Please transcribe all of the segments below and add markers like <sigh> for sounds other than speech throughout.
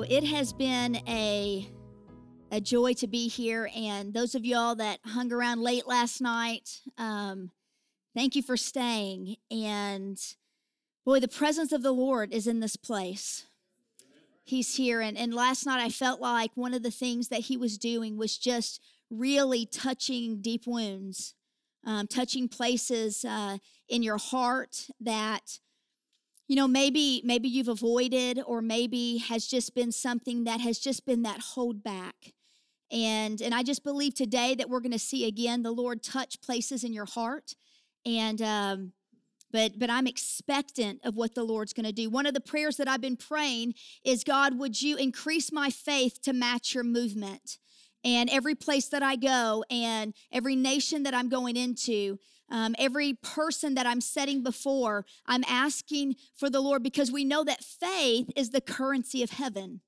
Well, it has been a a joy to be here, and those of y'all that hung around late last night, um, thank you for staying. And boy, the presence of the Lord is in this place. He's here, and, and last night I felt like one of the things that he was doing was just really touching deep wounds, um, touching places uh, in your heart that you know maybe maybe you've avoided or maybe has just been something that has just been that hold back. And and i just believe today that we're going to see again the lord touch places in your heart. And um but but i'm expectant of what the lord's going to do. One of the prayers that i've been praying is god would you increase my faith to match your movement? And every place that i go and every nation that i'm going into um, every person that I'm setting before, I'm asking for the Lord because we know that faith is the currency of heaven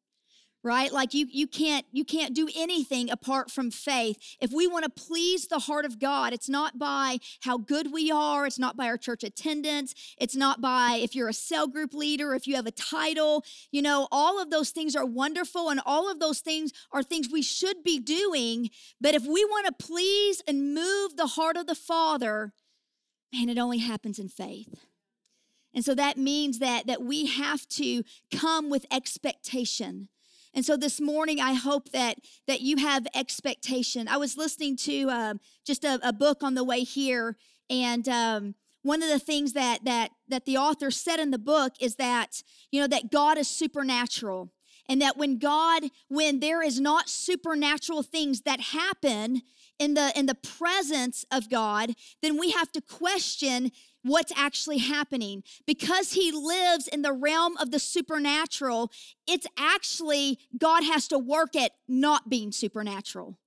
right? Like you you can't you can't do anything apart from faith. If we want to please the heart of god it's not by how good we are it's not by our church attendance it's not by if you're a cell group leader if you have a title you know all of those things are wonderful and all of those things are things we should be doing but if we want to please and move the heart of the father man it only happens in faith and so that means that that we have to come with expectation and so this morning, I hope that that you have expectation. I was listening to um, just a, a, book on the way here, and um, one of the things that that that the author said in the book is that you know that God is supernatural, and that when God, when there is not supernatural things that happen in the in the presence of God, then we have to question what's actually happening. Because he lives in the realm of the supernatural, it's actually God has to work at not being supernatural.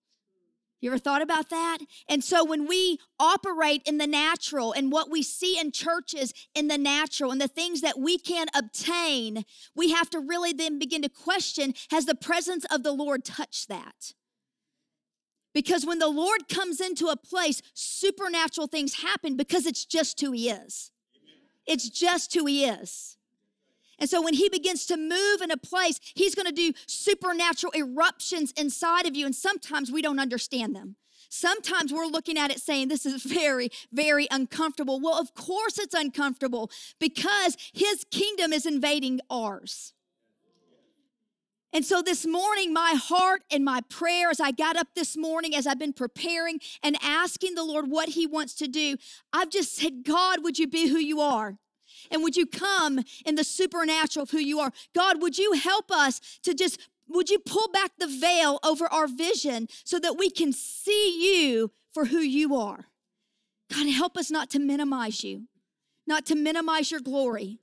You ever thought about that? And so when we operate in the natural and what we see in churches in the natural and the things that we can obtain, we have to really then begin to question has the presence of the Lord touched that? Because when the Lord comes into a place, supernatural things happen because it's just who He is. It's just who He is. And so when He begins to move in a place, He's gonna do supernatural eruptions inside of you. And sometimes we don't understand them. Sometimes we're looking at it saying, This is <laughs> very, very uncomfortable. Well, of course it's uncomfortable because His kingdom is invading ours. And so this morning, my heart and my prayer as I got up this morning, as I've been preparing and asking the Lord what He wants to do, I've just said, God, would you be who you are? And would you come in the supernatural of who you are? God, would you help us to just, would you pull back the veil over our vision so that we can see you for who you are? God, help us not to minimize you, not to minimize your glory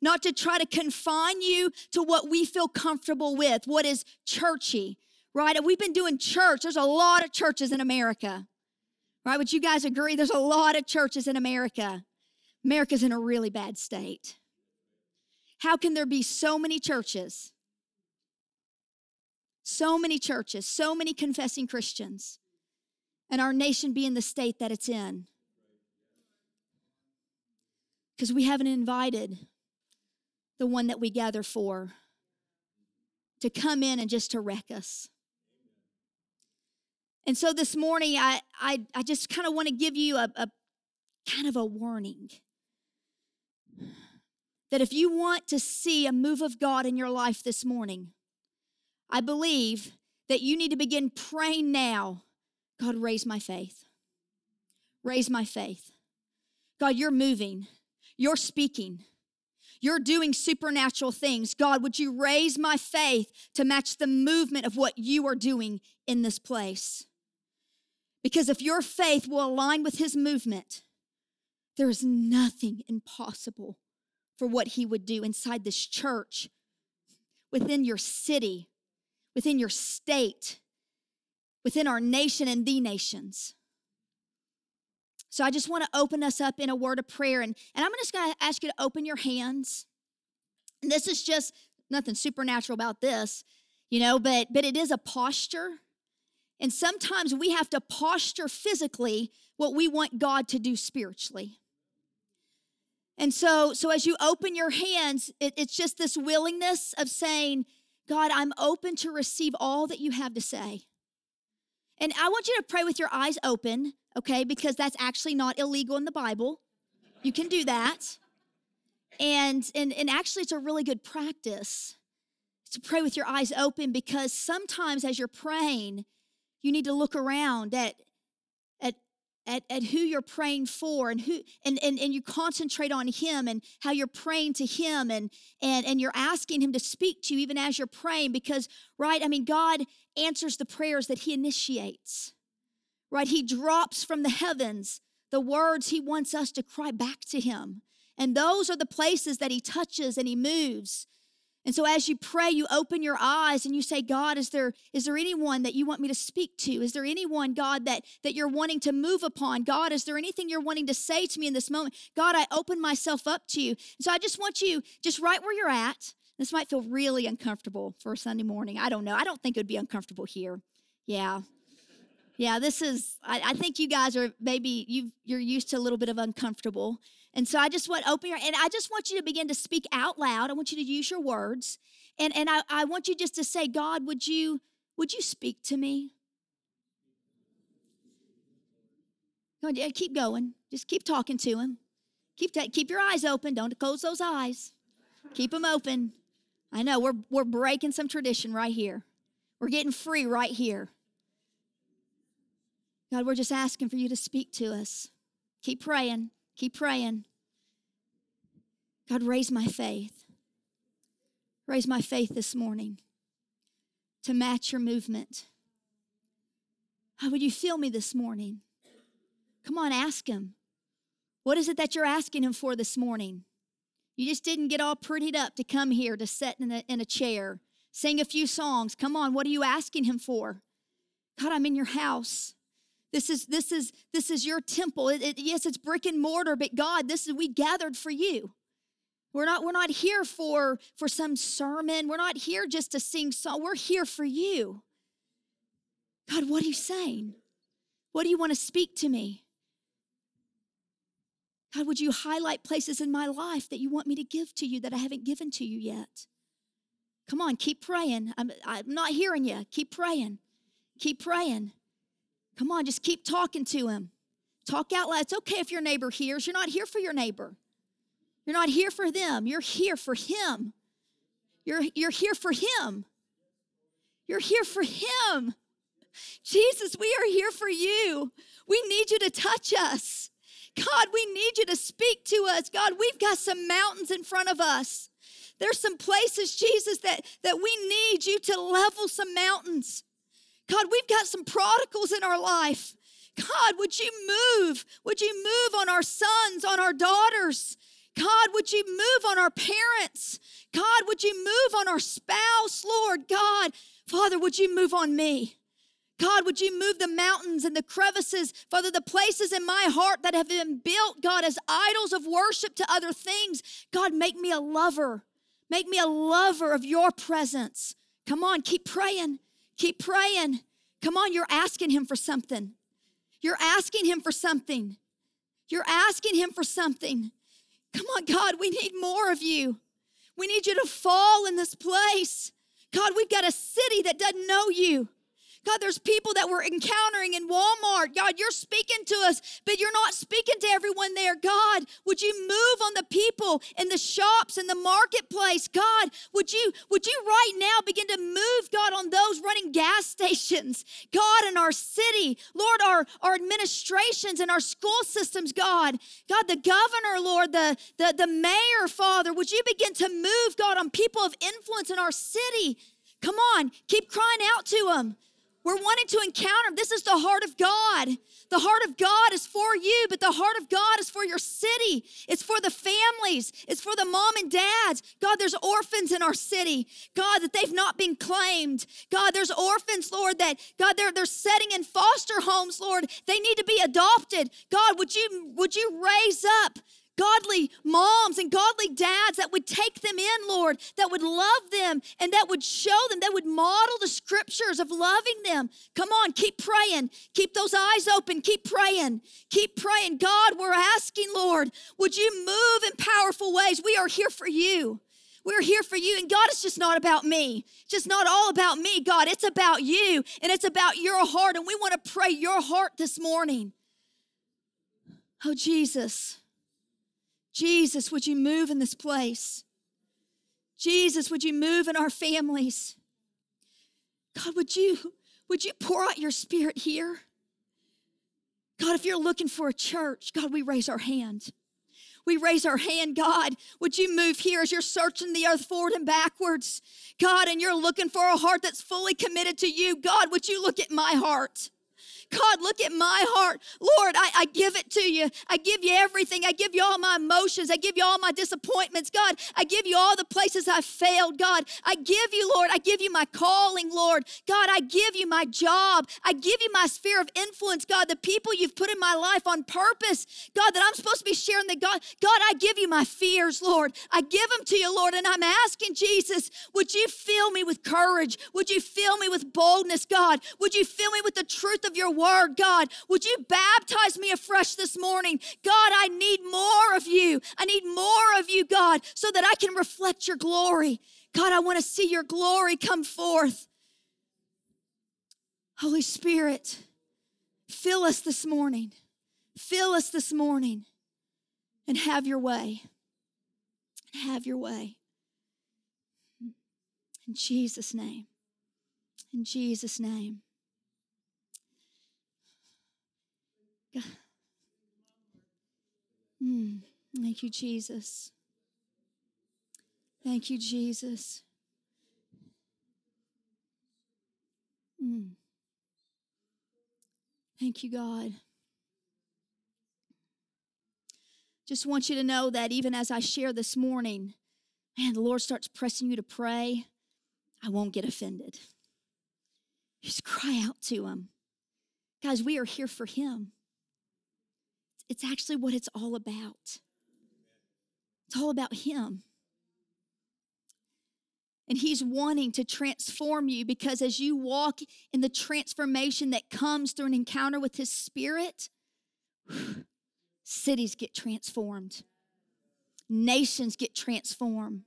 not to try to confine you to what we feel comfortable with, what is churchy, right? We've been doing church. There's a lot of churches in America, right? Would you guys agree? There's a lot of churches in America. America's in a really bad state. How can there be so many churches? So many churches, so many confessing Christians, and our nation be in the state that it's in? Because we haven't invited the one that we gather for to come in and just to wreck us. And so this morning, I, I, I just kind of want to give you a, a kind of a warning that if you want to see a move of God in your life this morning, I believe that you need to begin praying now God, raise my faith. Raise my faith. God, you're moving, you're speaking. You're doing supernatural things. God, would you raise my faith to match the movement of what you are doing in this place? Because if your faith will align with his movement, there is nothing impossible for what he would do inside this church, within your city, within your state, within our nation and the nations. So I just want to open us up in a word of prayer. And, and I'm just going to ask you to open your hands. And this is just nothing supernatural about this, you know, but but it is a posture. And sometimes we have to posture physically what we want God to do spiritually. And so, so as you open your hands, it, it's just this willingness of saying, God, I'm open to receive all that you have to say. And I want you to pray with your eyes open, okay? Because that's actually not illegal in the Bible. You can do that. And, and, and actually, it's a really good practice to pray with your eyes open because sometimes as you're praying, you need to look around at, at, at, at who you're praying for and who and, and, and you concentrate on him and how you're praying to him and, and and you're asking him to speak to you even as you're praying because right i mean god answers the prayers that he initiates right he drops from the heavens the words he wants us to cry back to him and those are the places that he touches and he moves and so as you pray, you open your eyes and you say, God, is there, is there anyone that you want me to speak to? Is there anyone, God, that, that you're wanting to move upon? God, is there anything you're wanting to say to me in this moment? God, I open myself up to you. And so I just want you, just right where you're at, this might feel really uncomfortable for a Sunday morning. I don't know. I don't think it would be uncomfortable here. Yeah. Yeah, this is, I, I think you guys are maybe, you you're used to a little bit of uncomfortable. And so I just want open your and I just want you to begin to speak out loud. I want you to use your words. And and I, I want you just to say, God, would you would you speak to me? Go keep going. Just keep talking to him. Keep ta- keep your eyes open. Don't close those eyes. Keep them open. I know we're we're breaking some tradition right here. We're getting free right here. God, we're just asking for you to speak to us. Keep praying. Keep praying. God, raise my faith. Raise my faith this morning to match your movement. How would you feel me this morning? Come on, ask him. What is it that you're asking him for this morning? You just didn't get all prettied up to come here to sit in a, in a chair, sing a few songs. Come on, what are you asking him for? God, I'm in your house. This is this is this is your temple. It, it, yes, it's brick and mortar, but God, this is we gathered for you. We're not we're not here for for some sermon. We're not here just to sing song. We're here for you. God, what are you saying? What do you want to speak to me? God, would you highlight places in my life that you want me to give to you that I haven't given to you yet? Come on, keep praying. I'm, I'm not hearing you. Keep praying. Keep praying. Come on, just keep talking to him. Talk out loud. It's okay if your neighbor hears. You're not here for your neighbor. You're not here for them. You're here for him. You're, you're here for him. You're here for him. Jesus, we are here for you. We need you to touch us. God, we need you to speak to us. God, we've got some mountains in front of us. There's some places, Jesus, that, that we need you to level some mountains. God, we've got some prodigals in our life. God, would you move? Would you move on our sons, on our daughters? God, would you move on our parents? God, would you move on our spouse, Lord? God, Father, would you move on me? God, would you move the mountains and the crevices, Father, the places in my heart that have been built, God, as idols of worship to other things. God, make me a lover. Make me a lover of your presence. Come on, keep praying. Keep praying. Come on, you're asking him for something. You're asking him for something. You're asking him for something. Come on, God, we need more of you. We need you to fall in this place. God, we've got a city that doesn't know you. God, there's people that we're encountering in Walmart. God, you're speaking to us, but you're not speaking to everyone there. God, would you move on the people in the shops in the marketplace? God, would you would you right now begin to move, God, on those running gas <laughs> stations, God, in our city, Lord, our, our administrations and our school systems, God, God, the governor, Lord, the, the, the mayor, Father, would you begin to move, God, on people of influence in our city? Come on, keep crying out to them. We're wanting to encounter. This is the heart of God. The heart of God is for you, but the heart of God is for your city. It's for the families. It's for the mom and dads. God, there's orphans in our city. God, that they've not been claimed. God, there's orphans, Lord, that God, they're they're setting in foster homes, Lord. They need to be adopted. God, would you would you raise up godly moms and godly dads that would take them in, Lord, that would love them and that would show them, that would model the scriptures of loving them. Come on, keep praying. Keep those eyes open. Keep praying. Keep praying. God, we're asking, Lord, would you move in powerful ways? We are here for you. We're here for you. And God, it's just not about me. It's just not all about me, God. It's about you and it's about your heart. And we want to pray your heart this morning. Oh, Jesus. Jesus, would you move in this place? Jesus, would you move in our families? God, would you would you pour out your spirit here? God, if you're looking for a church, God, we raise our hand. We raise our hand, God. Would you move here as you're searching the earth forward and backwards? God, and you're looking for a heart that's fully committed to you. God, would you look at my heart? God, look at my heart. Lord, I, I give it to you. I give you everything. I give you all my emotions. I give you all my disappointments. God, I give you all the places I failed. God, I give you, Lord, I give you my calling, Lord. God, I give you my job. I give you my sphere of influence, God, the people you've put in my life on purpose. God, that I'm supposed to be sharing the God. God, I give you my fears, Lord. I give them to you, Lord. And I'm asking Jesus, would you fill me with courage? Would you fill me with boldness, God? Would you fill me with the truth of your word, God. Would you baptize me afresh this morning? God, I need more of you. I need more of you, God, so that I can reflect your glory. God, I want to see your glory come forth. Holy Spirit, fill us this morning. Fill us this morning and have your way. Have your way. In Jesus' name. In Jesus' name. <sighs> Mm, thank you, Jesus. Thank you, Jesus. Mm. Thank you, God. Just want you to know that even as I share this morning, man, the Lord starts pressing you to pray, I won't get offended. Just cry out to Him. Guys, we are here for Him. It's actually what it's all about. It's all about Him. And He's wanting to transform you because as you walk in the transformation that comes through an encounter with His Spirit, <sighs> cities get transformed, nations get transformed,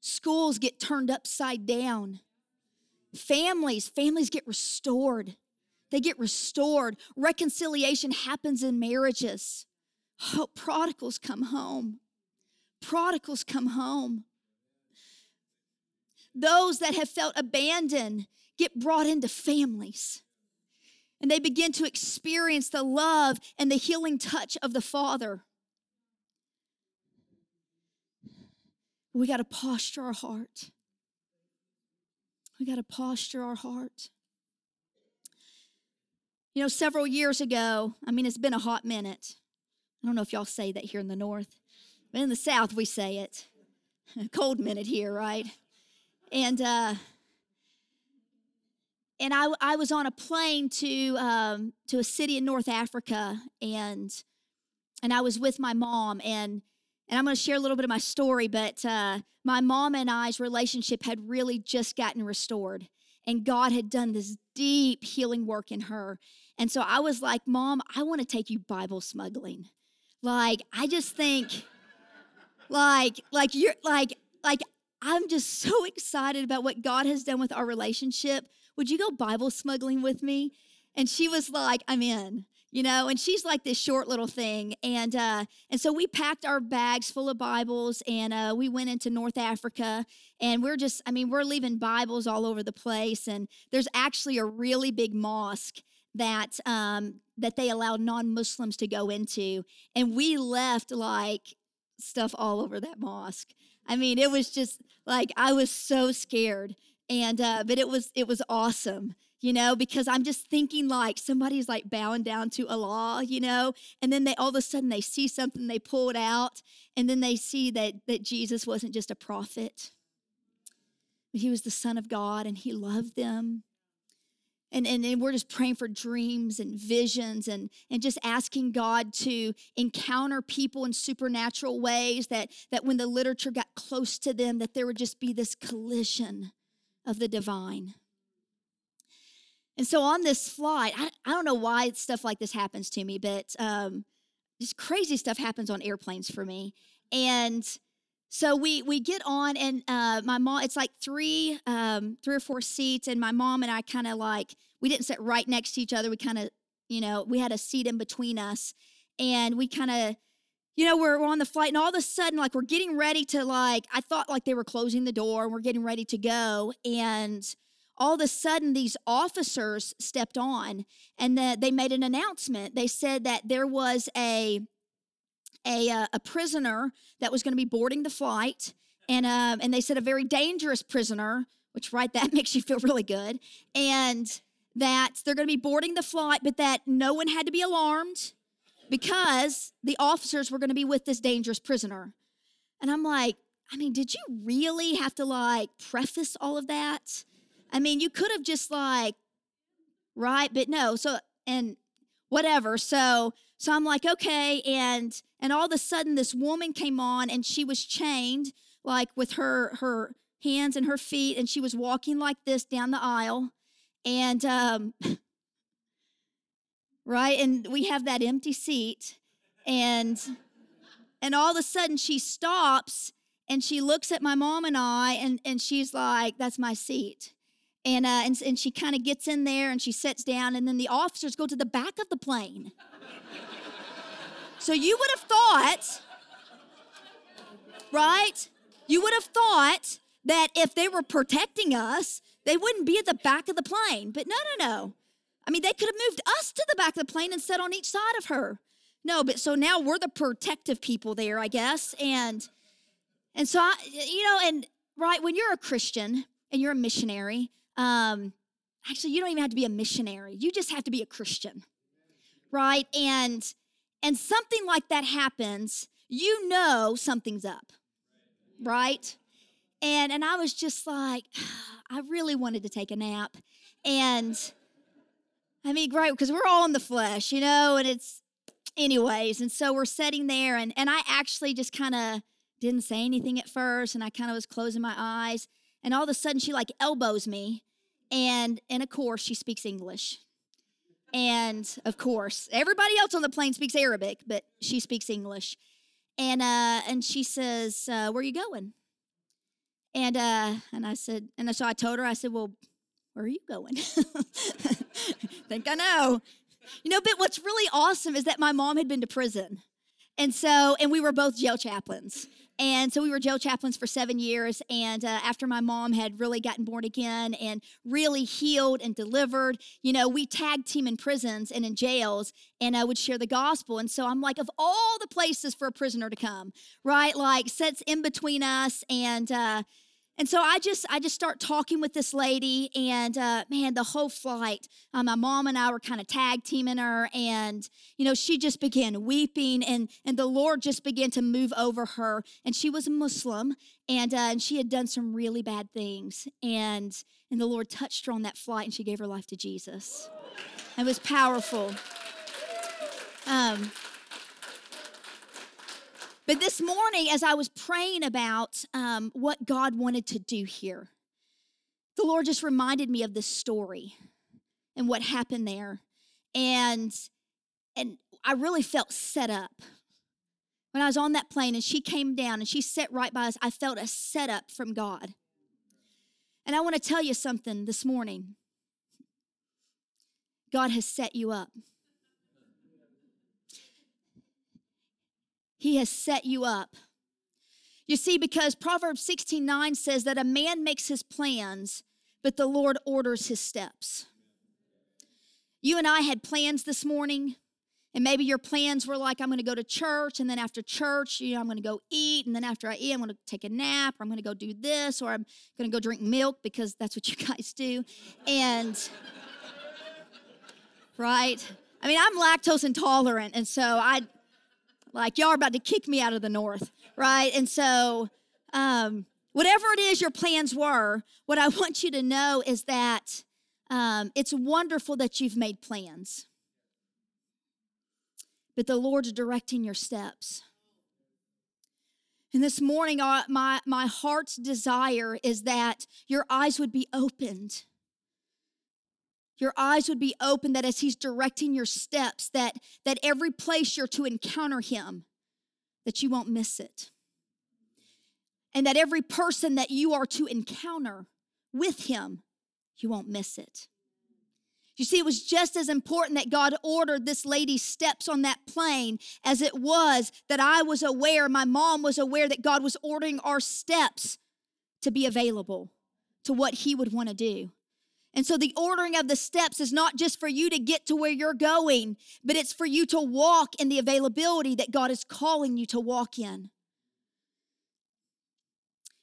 schools get turned upside down, families, families get restored. They get restored. Reconciliation happens in marriages. Oh, prodigals come home. Prodigals come home. Those that have felt abandoned get brought into families. And they begin to experience the love and the healing touch of the Father. We got to posture our heart. We got to posture our heart. You know, several years ago, I mean, it's been a hot minute. I don't know if y'all say that here in the North, but in the South, we say it. <laughs> A cold minute here, right? And, uh, and I, I was on a plane to um, to a city in North Africa, and and I was with my mom, and and I'm going to share a little bit of my story. But uh, my mom and I's relationship had really just gotten restored, and God had done this deep healing work in her. And so I was like, Mom, I want to take you Bible smuggling. Like, I just think, like, like you're like, like, I'm just so excited about what God has done with our relationship. Would you go Bible smuggling with me? And she was like, I'm in you know and she's like this short little thing and uh and so we packed our bags full of bibles and uh we went into north africa and we're just i mean we're leaving bibles all over the place and there's actually a really big mosque that um, that they allowed non-Muslims to go into, and we left like stuff all over that mosque. I mean, it was just like I was so scared, and uh, but it was it was awesome, you know, because I'm just thinking like somebody's like bowing down to Allah, you know, and then they all of a sudden they see something, they pull it out, and then they see that that Jesus wasn't just a prophet, he was the Son of God, and he loved them and, and, and we're just praying for dreams and visions and, and just asking God to encounter people in supernatural ways that, that when the literature got close to them, that there would just be this collision of the divine. And so on this flight, I, I don't know why stuff like this happens to me, but um, just crazy stuff happens on airplanes for me. And so we we get on and uh, my mom it's like three um, three or four seats and my mom and i kind of like we didn't sit right next to each other. We kind of you know we had a seat in between us and we kind of you know we're, we're on the flight and all of a sudden like we're getting ready to like i thought like they were closing the door and we're getting ready to go and all of a sudden these officers stepped on and the, they made an announcement. They said that there was a a, uh, a prisoner that was going to be boarding the flight. And, um, and they said a very dangerous prisoner, which, right, <laughs> that makes you feel really good. And that they're going to be boarding the flight, but that no one had to be alarmed because the officers were going to be with this dangerous prisoner. And I'm like, I mean, did you really have to like preface all of that? I mean, you could have just like, right? But no. So, and whatever. So, so I'm like, okay. And and all of a sudden this woman came on and she was chained like with her her hands and her feet and she was walking like this down the aisle. And um <laughs> right and we have that empty seat. And and all of a sudden she stops and she looks at my mom and I and and she's like that's my seat. And uh and, and she kind of gets in there and she sits down and then the officers go to the back of the plane so you would have thought, right? You would have thought that if they were protecting us, they wouldn't be at the back of the plane. But no, no, no. I mean, they could have moved us to the back of the plane and sat on each side of her. No, but so now we're the protective people there, I guess. And and so I, you know, and right when you're a Christian and you're a missionary, um, actually you don't even have to be a missionary. You just have to be a Christian, right? And and something like that happens, you know something's up, right? And and I was just like, <sighs> I really wanted to take a nap, and I mean, great because we're all in the flesh, you know, and it's anyways. And so we're sitting there, and and I actually just kind of didn't say anything at first, and I kind of was closing my eyes, and all of a sudden she like elbows me, and and of course she speaks English. And of course, everybody else on the plane speaks Arabic, but she speaks English. And uh, and she says, uh, "Where are you going?" And uh, and I said, and so I told her, I said, "Well, where are you going?" <laughs> Think I know. You know, but what's really awesome is that my mom had been to prison. And so, and we were both jail chaplains. And so we were jail chaplains for seven years. And uh, after my mom had really gotten born again and really healed and delivered, you know, we tag team in prisons and in jails and I would share the gospel. And so I'm like, of all the places for a prisoner to come, right? Like, sits in between us and, uh, and so I just I just start talking with this lady, and uh, man, the whole flight, uh, my mom and I were kind of tag teaming her, and you know she just began weeping, and and the Lord just began to move over her, and she was a Muslim, and uh, and she had done some really bad things, and and the Lord touched her on that flight, and she gave her life to Jesus. It was powerful. Um, but this morning, as I was praying about um, what God wanted to do here, the Lord just reminded me of this story and what happened there. And and I really felt set up. When I was on that plane and she came down and she sat right by us, I felt a setup from God. And I want to tell you something this morning. God has set you up. He has set you up. You see, because Proverbs 16 9 says that a man makes his plans, but the Lord orders his steps. You and I had plans this morning, and maybe your plans were like, I'm going to go to church, and then after church, you know, I'm going to go eat, and then after I eat, I'm going to take a nap, or I'm going to go do this, or I'm going to go drink milk because that's what <laughs> you guys do. And, <laughs> right? I mean, I'm lactose intolerant, and so I, like, y'all are about to kick me out of the north, right? And so, um, whatever it is your plans were, what I <laughs> want you to know is that um, it's wonderful that you've made plans, but the Lord's directing your steps. And this morning, uh, my, my heart's desire is that your eyes would be opened your eyes would be open that as he's directing your steps that that every place you're to encounter him that you won't miss it and that every person that you are to encounter with him, you won't miss it. You see, it was just as important that God ordered this lady's steps on that plane as it was that I was aware, my mom was aware that God was ordering our steps to be available to what He would want to do. And so the ordering of the steps is not just for you to get to where you're going, but it's for you to walk in the availability that God is calling you to walk in.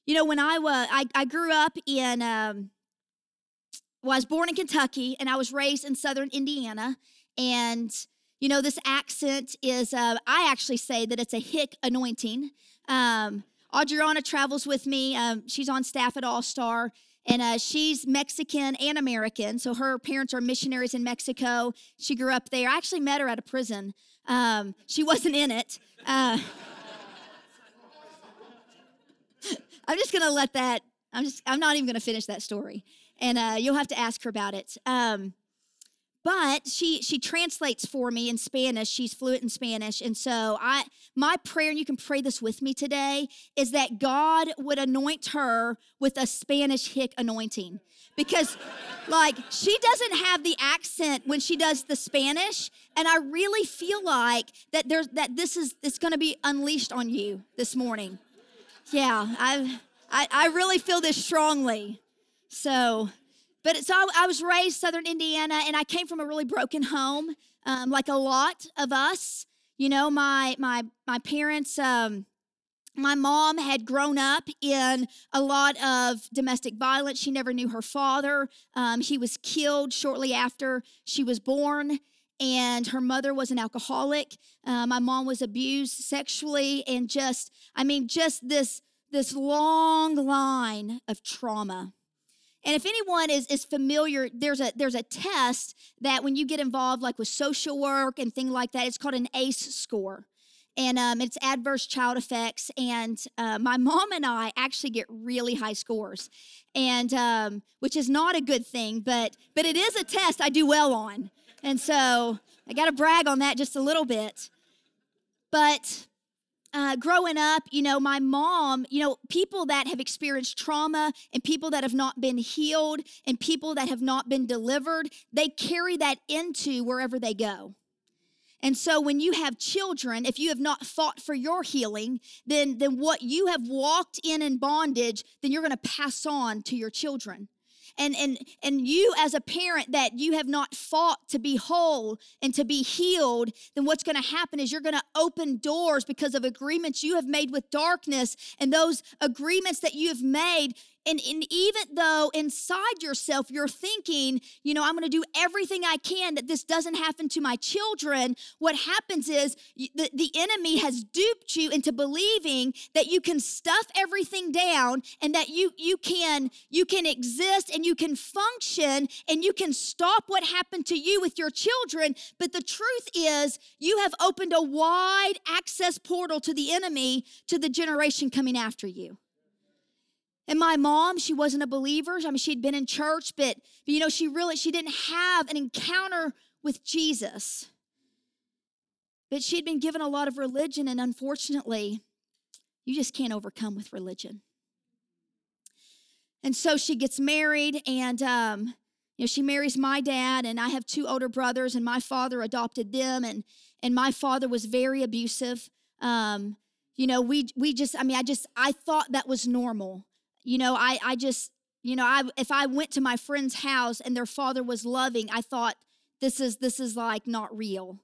You know, when I was, I, I grew up in, um, well, I was born in Kentucky and I was raised in southern Indiana. And, you know, this accent is, uh, I actually say that it's a hick anointing. Um, Adriana travels with me. Um, she's on staff at All Star. And uh, she's Mexican and American. So her parents are missionaries in Mexico. She grew up there. I actually met her at a prison. Um, she wasn't in it. Uh, <laughs> I'm just gonna let that. I'm just. I'm not even gonna finish that story and uh, you'll have to ask her about it. Um, but she she translates for me in Spanish. She's fluent in Spanish, and so I my prayer, and you can pray this with me today, is that God would anoint her with a Spanish hick anointing, because like she doesn't have the accent when she does the Spanish, and I really feel like that there's that this is it's going to be unleashed on you this morning. Yeah, I I, I really feel this strongly. So, but so all, I was raised Southern Indiana and I came from a really broken home, um, like a lot of us. You know, my my my parents. Um, my mom had grown up in a lot of domestic violence. She never knew her father. Um, he was killed shortly after she was born, and her mother was an alcoholic. Uh, my mom was abused sexually, and just, I mean, just this this long line of trauma. And if anyone is, is familiar, there's a there's a test that when you get involved, like with social work and things like that, it's called an ACE score. And um, it's adverse child effects. And uh, my <laughs> mom and I actually get really high scores, and um, which is not a good thing, but but it is a test I do well on. And so I got to brag on that just a little bit. But uh, growing up, you know, my mom, you know, people that have experienced trauma and people that have not been healed and people that have not been delivered, they carry that into wherever they go. And so when you have children, if you have not fought for your healing, then, then what you have walked in in bondage, then you're going to pass on to your children and and and you as a parent that you have not fought to be whole and to be healed then what's going to happen is you're going to open doors because of agreements you have made with darkness and those agreements that you have made and, and even though inside yourself you're thinking, you know, I'm going to do everything I can that this doesn't happen to my children, what happens is the, the enemy has duped you into believing that you can stuff everything down and that you you can you can exist and you can function and you can stop what happened to you with your children. But the truth is, you have opened a wide access portal to the enemy to the generation coming after you. And my mom, she wasn't a believer. I mean, she'd been in church, but, but you know, she really she didn't have an encounter with Jesus. But she'd been given a lot of religion, and unfortunately, you just can't overcome with religion. And so she gets married, and um, you know, she marries my dad, and I have two older brothers, and my father adopted them, and and my father was very abusive. Um, you know, we we just, I mean, I just I thought that was normal. You know, I, I just, you know, I if I went to my friend's house and their father was loving, I thought this is this is like not real.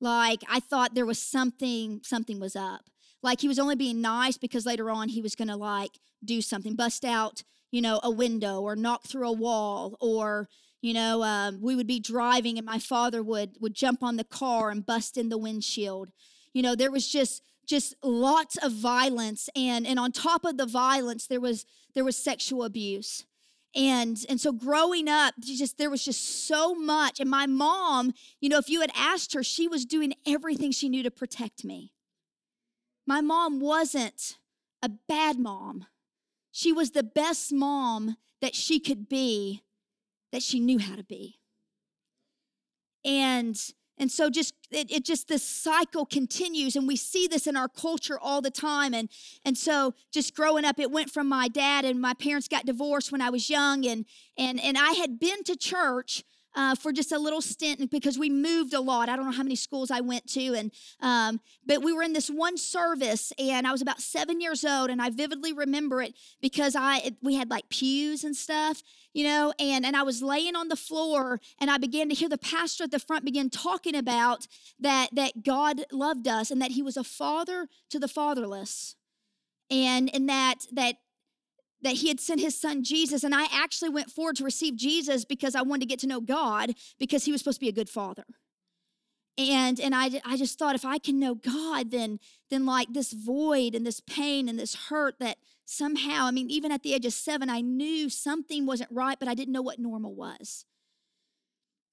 Like I thought there was something something was up. Like he was only being nice because later on he was going to like do something, bust out, you know, a window or knock through a wall or you know um, we would be driving and my father would would jump on the car and bust in the windshield you know there was just just lots of violence and and on top of the violence there was there was sexual abuse. And and so growing up just there was just so much. And my mom you know if you had asked her she was doing everything she knew to protect me. My mom wasn't a bad mom. She was the best mom that she could be that she knew how to be. And and so just it, it, just this cycle continues and we see this in our culture all the time. And and so just growing up it went from my dad and my parents got divorced when i was young and and and i had been to church uh, for just a little stint because we moved a lot. I don't know how many schools I went to, and um, but we were in this one service, and I was about seven years old, and I vividly remember it because I it, we had like pews and stuff, you know, and and I was laying on the floor, and I began to hear the pastor at the front begin talking about that that God loved us and that He was a father to the fatherless, and and that that that he had sent his son Jesus. And I actually went forward to receive Jesus because I wanted to get to know God because he was supposed to be a good father. And, and I, I just thought if I can know God, then, then like this void and this pain and this hurt that somehow, I mean, even at the age of seven, I knew something wasn't right, but I didn't know what normal was.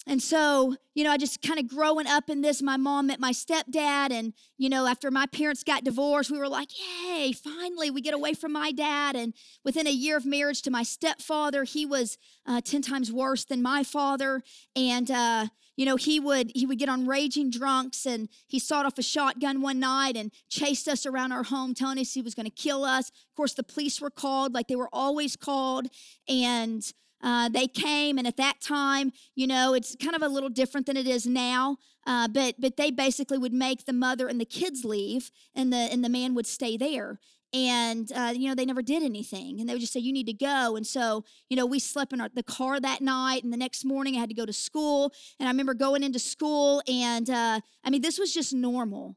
And so, you know, I just kind of growing up in this, my mom met my stepdad. And, you know, after my parents got divorced, we were like, yay, finally we get away from my dad. And within a year of marriage to my stepfather, he was uh, 10 times worse than my father. And, uh, you know, he would he would get on raging drunks and he sawed off a shotgun one night and chased us around our home, telling us he was going to kill us. Of course, the police were called, like they were always called. And uh, they came, and at that time, you know, it's kind of a little different than it is now. Uh, but but they basically would make the mother and the kids leave, and the and the man would stay there. And uh, you know they never did anything, and they would just say you need to go. And so you know we slept in our, the car that night, and the next morning I had to go to school. And I remember going into school, and uh, I mean this was just normal.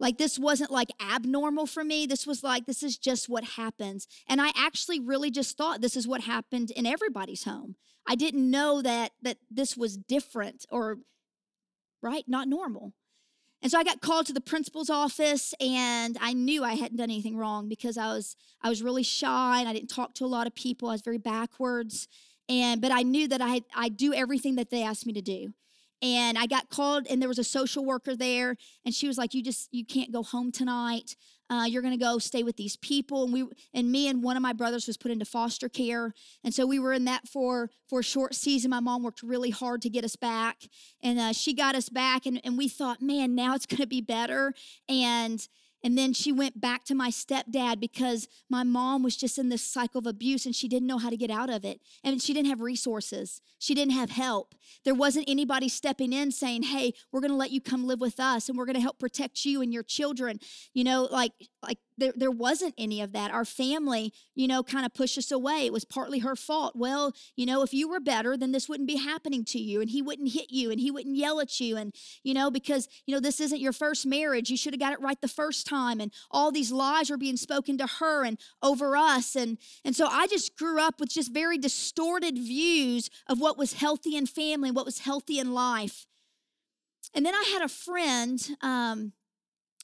Like, this wasn't like abnormal for me. This was like, this is just what happens. And I actually really just thought this is what happened in everybody's home. I didn't know that that this was different or right, not normal. And so I got called to the principal's office and I knew I hadn't done anything wrong because I was I was really shy and I didn't talk to a lot of people. I was very backwards. And but I knew that I I do everything that they asked me to do and I got called, and there was a social worker there, and she was like, "You just you can't go home tonight. Uh, you're going to go stay with these people." And we and me and one of my brothers was put into foster care, and so we were in that for for a short season. My mom worked really hard to get us back, and uh, she got us back, and and we thought, man, now it's going to be better, and and then she went back to my stepdad because my mom was just in this cycle of abuse and she didn't know how to get out of it. And she didn't have resources, she didn't have help. There wasn't anybody stepping in saying, hey, we're going to let you come live with us and we're going to help protect you and your children. You know, like, like there, there wasn't any of that. Our family, you know, kind of pushed us away. It was partly her fault. Well, you know, if you were better, then this wouldn't be happening to you and he wouldn't hit you and he wouldn't yell at you. And, you know, because, you know, this isn't your first marriage. You should have got it right the first time. And all these lies were being spoken to her and over us. And, and so I just grew up with just very distorted views of what was healthy in family, what was healthy in life. And then I had a friend um,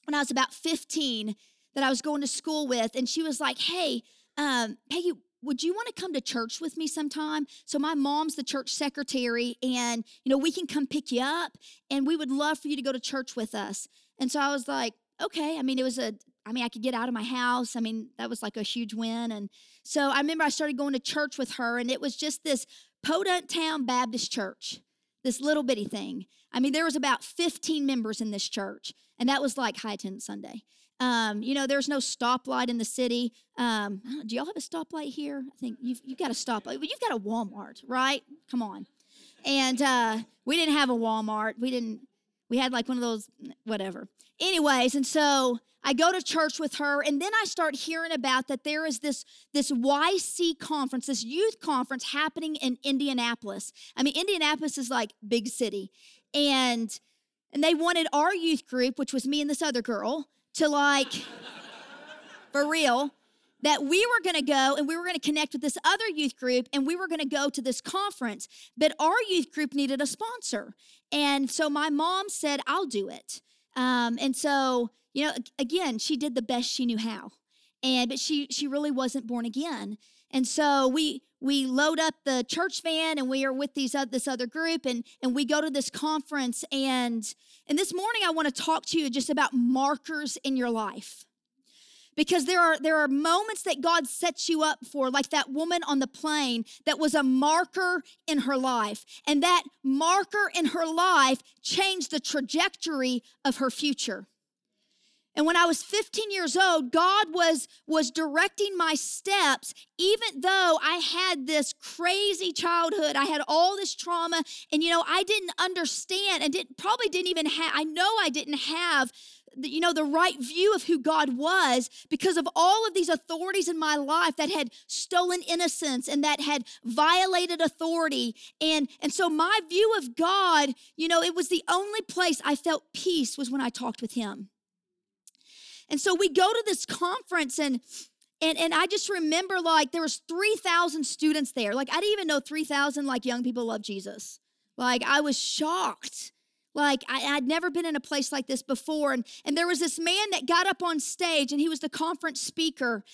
when I was about 15 that I was going to school with, and she was like, Hey, um, Peggy, would you want to come to church with me sometime? So my mom's the church secretary, and you know, we can come pick you up, and we would love for you to go to church with us. And so I was like, okay. I mean, it was a I mean, I could get out of my house. I mean, that was like a huge win. And so I remember I started going to church with her, and it was just this Podunk Town Baptist Church, this little bitty thing. I mean, there was about 15 members in this church, and that was like high attendance Sunday. Um, you know, there's no stoplight in the city. Um, do y'all have a stoplight here? I think you've, you've got a stoplight. You've got a Walmart, right? Come on. And uh, we didn't have a Walmart. We didn't, we had like one of those, whatever. Anyways, and so I go to church with her, and then I start hearing about that there is this, this YC conference, this youth conference happening in Indianapolis. I mean, Indianapolis is like big city. And and they wanted our youth group, which was me and this other girl, to like, for real, that we were gonna go and we were gonna connect with this other youth group and we were gonna go to this conference. But our youth group needed a sponsor. And so my mom said, I'll do it. Um, and so, you know, again, she did the best she knew how. And but she she really wasn't born again. And so we we load up the church van and we are with these uh, this other group and and we go to this conference and and this morning I want to talk to you just about markers in your life because there are there are moments that God sets you up for like that woman on the plane that was a marker in her life and that marker in her life changed the trajectory of her future. And when I was 15 years old, God was, was directing my steps, even though I had this crazy childhood. I had all this trauma, and you know, I didn't understand and didn't, probably didn't even have, I know I didn't have you know the right view of who God was because of all of these authorities in my life that had stolen innocence and that had violated authority and and so my view of God you know it was the only place I felt peace was when I talked with him and so we go to this conference and and, and I just remember like there was 3,000 students there. Like I didn't even know 3,000 like young people love Jesus. Like I was shocked. Like I, would never been in a place like this before. And, and there was this man that got up on stage and he was the conference speaker.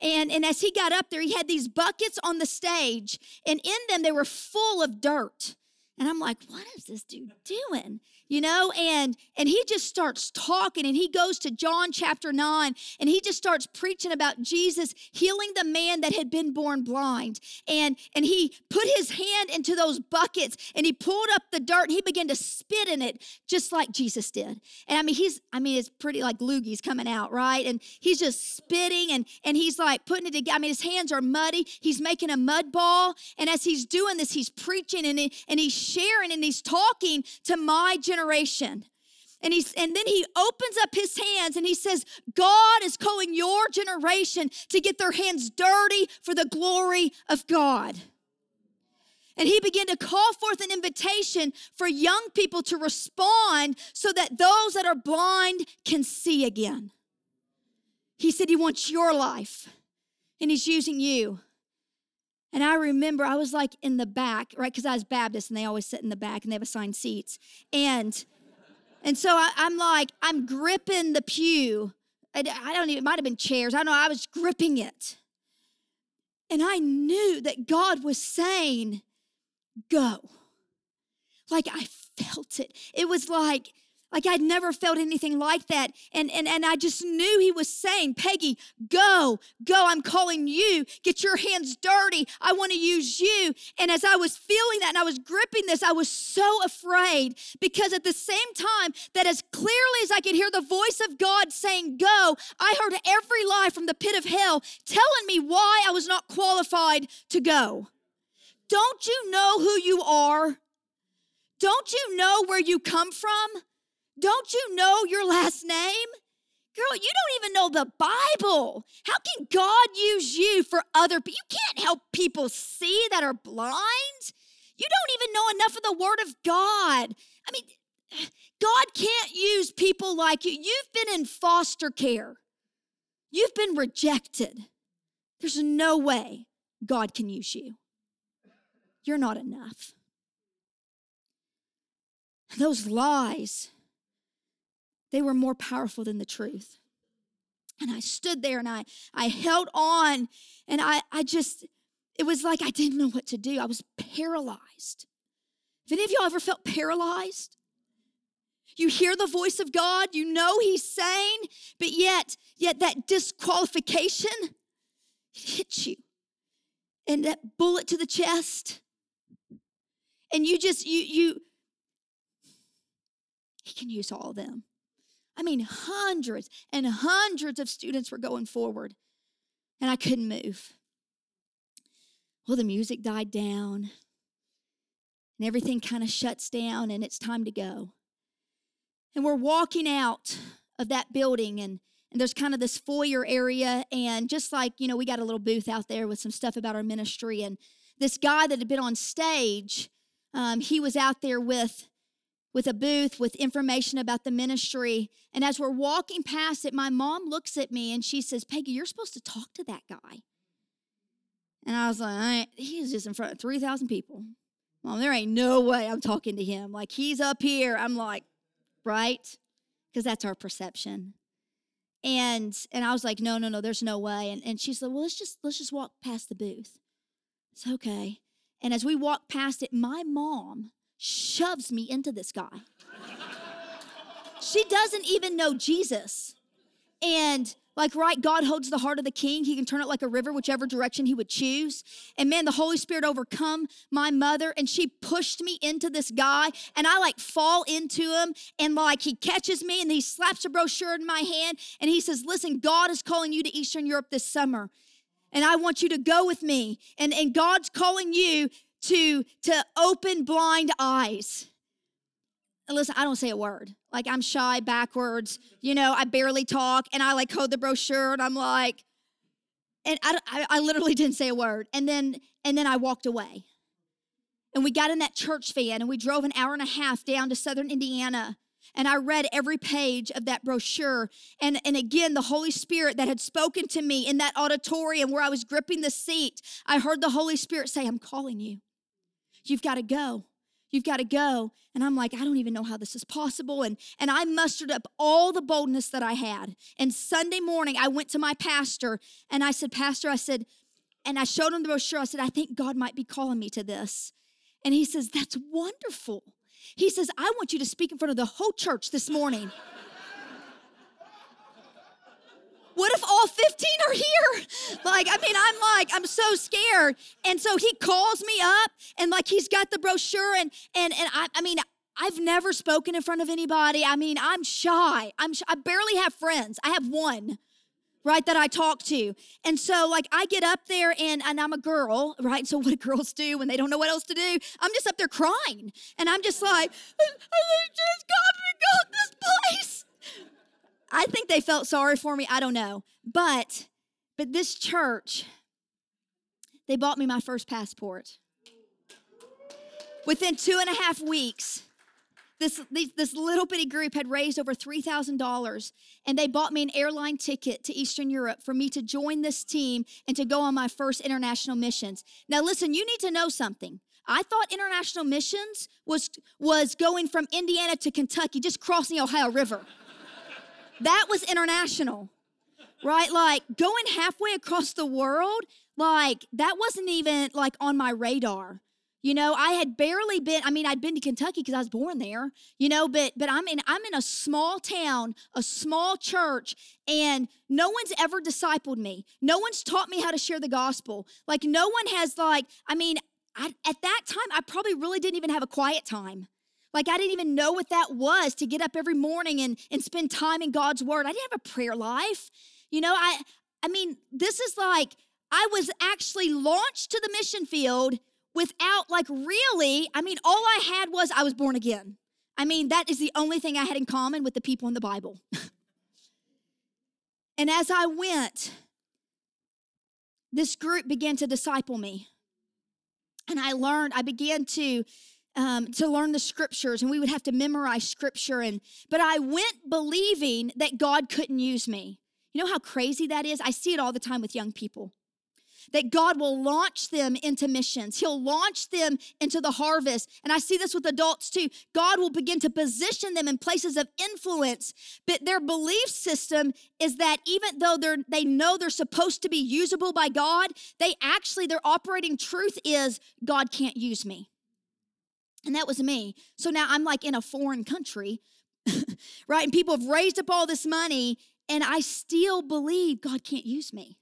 And, and as he got up there, he had these buckets on the stage, and in them they were full of dirt. And I'm like, what is this dude doing? You know and and he just starts talking and he goes to john chapter 9 and he just starts preaching about jesus healing the man that had been born blind. And and he put his hand into those buckets and he pulled up the dirt and he began to spit in it just like jesus did. And i mean he's i mean it's pretty like loogies coming out right? And he's just spitting and and he's like putting it together i mean his hands are muddy. He's making a mud ball and as he's doing this he's preaching and, and he's sharing and he's talking to my generation generation. And he's and then he opens up his hands and he says, God is calling your generation to get their hands dirty for the glory of God. And he began to call forth an invitation for young people to respond so that those that are blind can see again. He said he wants your life and he's using you. And I remember I was like in the back, right? Because I was Baptist and they always sit in the back and they have assigned seats. And and so I, am like, I'm gripping the pew. I, I don't even, it might have been chairs. I know. I was gripping it. And I knew that God was saying, go. Like I felt it. It was like, like I'd never felt anything like that. And, and, and I just knew he was saying, Peggy, go, go. I'm calling you. Get your hands dirty. I want to use you. And as I was feeling that and I was gripping this, I was so afraid because at the same time that as clearly as I could hear the voice of God saying, go, I heard every lie from the pit of hell telling me why I was not qualified to go. Don't you know who you are? Don't you know where you come from? Don't you know your last name? Girl, you don't even know the Bible. How can God use you for other people? You can't help people see that are blind. You don't even know enough of the Word of God. I mean, God can't use people like you. You've been in foster care, you've been rejected. There's no way God can use you. You're not enough. Those lies they were more powerful than the truth. And I stood there and I, I held on and I, I just, it was like I didn't know what to do. I was paralyzed. If any of y'all ever felt paralyzed? You hear the voice of God, you know He's saying, but yet, yet that disqualification hits you. And that bullet to the chest. And you just, you, you, He can use all of them. I mean, hundreds and hundreds of students were going forward, and I couldn't move. Well, the music died down, and everything kind of shuts down, and it's time to go. And we're walking out of that building, and, and there's kind of this foyer area, and just like, you know, we got a little booth out there with some stuff about our ministry, and this guy that had been on stage, um, he was out there with with a booth with information about the ministry. And as we're walking past it, my mom looks at me and she says, Peggy, you're supposed to talk to that guy. And I was like, he's just in front of 3,000 people. Mom, there ain't no way I'm talking to him. Like, he's up here. I'm like, right? Because that's our perception. And and I was like, no, no, no, there's no way. And, and she said, well, let's just let's just walk past the booth. It's okay. And as we walk past it, my mom shoves me into this guy. she doesn't even know Jesus. And like, right, God holds the heart of the king. He can turn it like a river, whichever direction he would choose. And man, the Holy Spirit overcome my mother, and she pushed me into this guy, and I like fall into him, and like he catches me, and he slaps a brochure in my hand, and he says, Listen, God is calling you to Eastern Europe this summer. And I want you to go with me. And, and God's calling you to, to open blind eyes. And listen, I don't say a word. Like I'm shy backwards, you know, I barely talk and I like hold the brochure and I'm like, and I, I, I literally <laughs> didn't say a word. And then, and then I walked away. And we got in that church van and we drove an hour and a half down to southern Indiana. And I read every page of that brochure. And, and again, the Holy Spirit that had spoken to me in that auditorium where I was gripping the seat, I heard the Holy Spirit say, I'm calling you. You've got to go. You've got to go. And I'm like, I don't even know how this is possible. And, and I mustered up all the boldness that I had. And Sunday morning, I went to my pastor and I said, Pastor, I said, and I showed him the brochure. I said, I think God might be calling me to this. And he says, That's wonderful. He says, I want you to speak in front of the whole church this morning. What if all 15 are here? Like, I mean, I'm like, I'm so scared. And so he calls me up and like he's got the brochure and and and I, I mean, I've never spoken in front of anybody. I mean, I'm shy. I'm I barely have friends. I have one right that i talk to and so like i get up there and, and i'm a girl right so what do girls do when they don't know what else to do i'm just up there crying and i'm just like i just got got this place I think they felt sorry for me. I don't know. But but this church, they bought me my first passport. Within two and a half weeks, this, this little bitty group had raised over $3,000 and they bought me an airline ticket to Eastern Europe for me to join this team and to go on my first international missions. Now, listen, you need to know something. I thought international missions was, was going from Indiana to Kentucky, just crossing the Ohio River. That was international, right? Like going halfway across the world, like that wasn't even like on my radar. You know, I had barely been, I mean, I'd been to Kentucky because I was born there, you know, but but I'm in I'm in a small town, a small church, and no one's ever discipled me. No one's taught me how to share the gospel. Like no one has like, I mean, I, at that time, I probably really didn't even have a quiet time. Like I didn't even know what that was to get up every morning and, and spend time in God's word. I didn't have a prayer life. You know, I I mean, this is like I was actually launched to the mission field without like really, I mean, all I had was I was born again. I mean, that is the only thing I had in common with the people in the Bible. <laughs> and as I went, this group began to disciple me. And I learned, I began to um, to learn the scriptures and we would have to memorize scripture and but i went believing that god couldn't use me you know how crazy that is i see it all the time with young people that God will launch them into missions. He'll launch them into the harvest. And I see this with adults too. God will begin to position them in places of influence, but their belief system is that even though they're they know they're supposed to be usable by God, they actually their operating truth is God can't use me. And that was me. So now I'm like in a foreign country, <laughs> right? And people have raised up all this money, and I still believe God can't use me.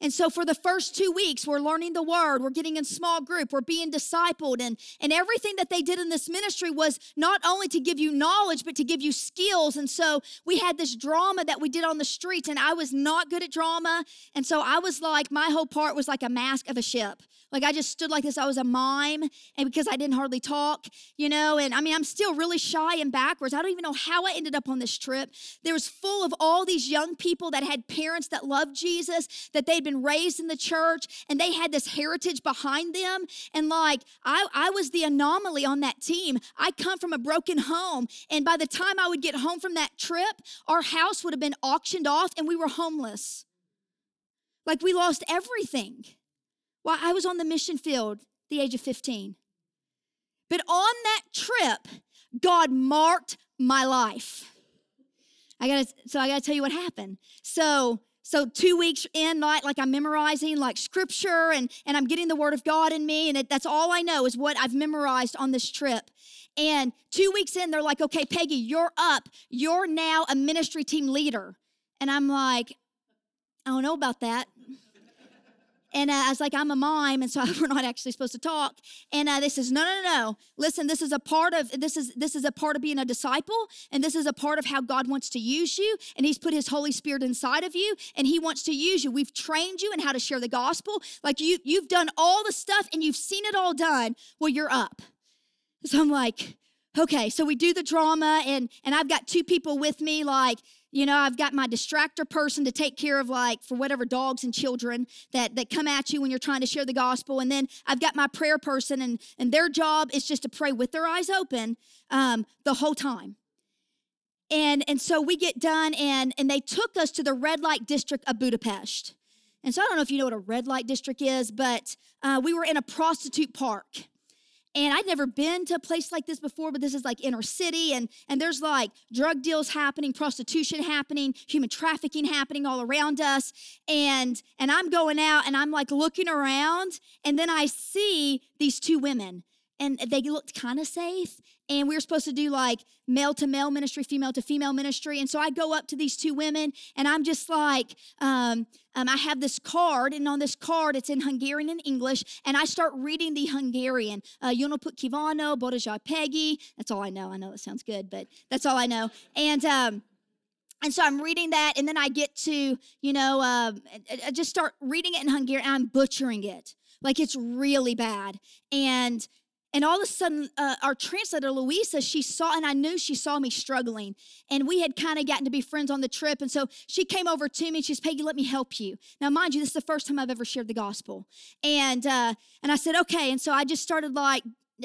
And so for the first two weeks, we're learning the word, we're getting in small group, we're being discipled, and, and everything that they did in this ministry was not only to give you knowledge, but to give you skills. And so we had this drama that we did on the streets, and I was not good at drama. And so I was like, my whole part was like a mask of a ship. Like I just stood like this. I was a mime, and because I didn't hardly talk, you know, and I mean, I'm still really shy and backwards. I don't even know how I ended up on this trip. There was full of all these young people that had parents that loved Jesus, that they'd been raised in the church, and they had this heritage behind them. And like I, I was the anomaly on that team. I come from a broken home, and by the time I would get home from that trip, our house would have been auctioned off, and we were homeless. Like we lost everything. While I was on the mission field the age of 15. But on that trip, God marked my life. I gotta, so I gotta tell you what happened. So, so two weeks in, like, like I'm memorizing like scripture and, and I'm getting the word of God in me, and it, that's all I know is what I've memorized on this trip. And two weeks in, they're like, okay, Peggy, you're up. You're now a ministry team leader. And I'm like, I don't know about that. And uh, I was like, I'm a mime, and so <laughs> we're not actually supposed to talk. And uh, they says, no, no, no. Listen, this is a part of this is this is a part of being a disciple, and this is a part of how God wants to use you. And He's put His Holy Spirit inside of you, and He wants to use you. We've trained you in how to share the gospel. Like you, you've done all the stuff, and you've seen it all done. Well, you're up. So I'm like, okay. So we do the drama, and and I've got two people with me, like you know i've got my distractor person to take care of like for whatever dogs and children that that come at you when you're trying to share the gospel. And then i've got my prayer person and and their job is just to pray with their eyes open um, the whole time. And and so we get done and and they took us to the red light district of budapest. And so i don't know if you know what a red light district is but uh, we were in a prostitute park and I'd never been to a place like this before, but this is like inner city, and, and there's like drug deals happening, prostitution happening, human trafficking happening all around us. And and I'm going out and I'm like looking around, and then I see these two women, and they looked kind of safe and we were supposed to do like male to male ministry, female to female ministry. And so I go up to these two women, and I'm just like, um, um, I have this card, and on this card, it's in Hungarian and English, and I start reading the Hungarian. Uh, put kivano, bodajai Peggy. That's all I know. I know that sounds good, but that's all I know. And um, and so I'm reading that, and then I get to, you know, uh, I just start reading it in Hungarian, I'm butchering it. Like it's really bad. And and all of a sudden, uh, our translator, Louisa, she saw, and I knew she saw me struggling. And we had kind of gotten to be friends on the trip. And so she came over to me and she's, Peggy, let me help you. Now, mind you, this is the first time I've ever shared the gospel. And, uh, and I said, okay. And so I just started like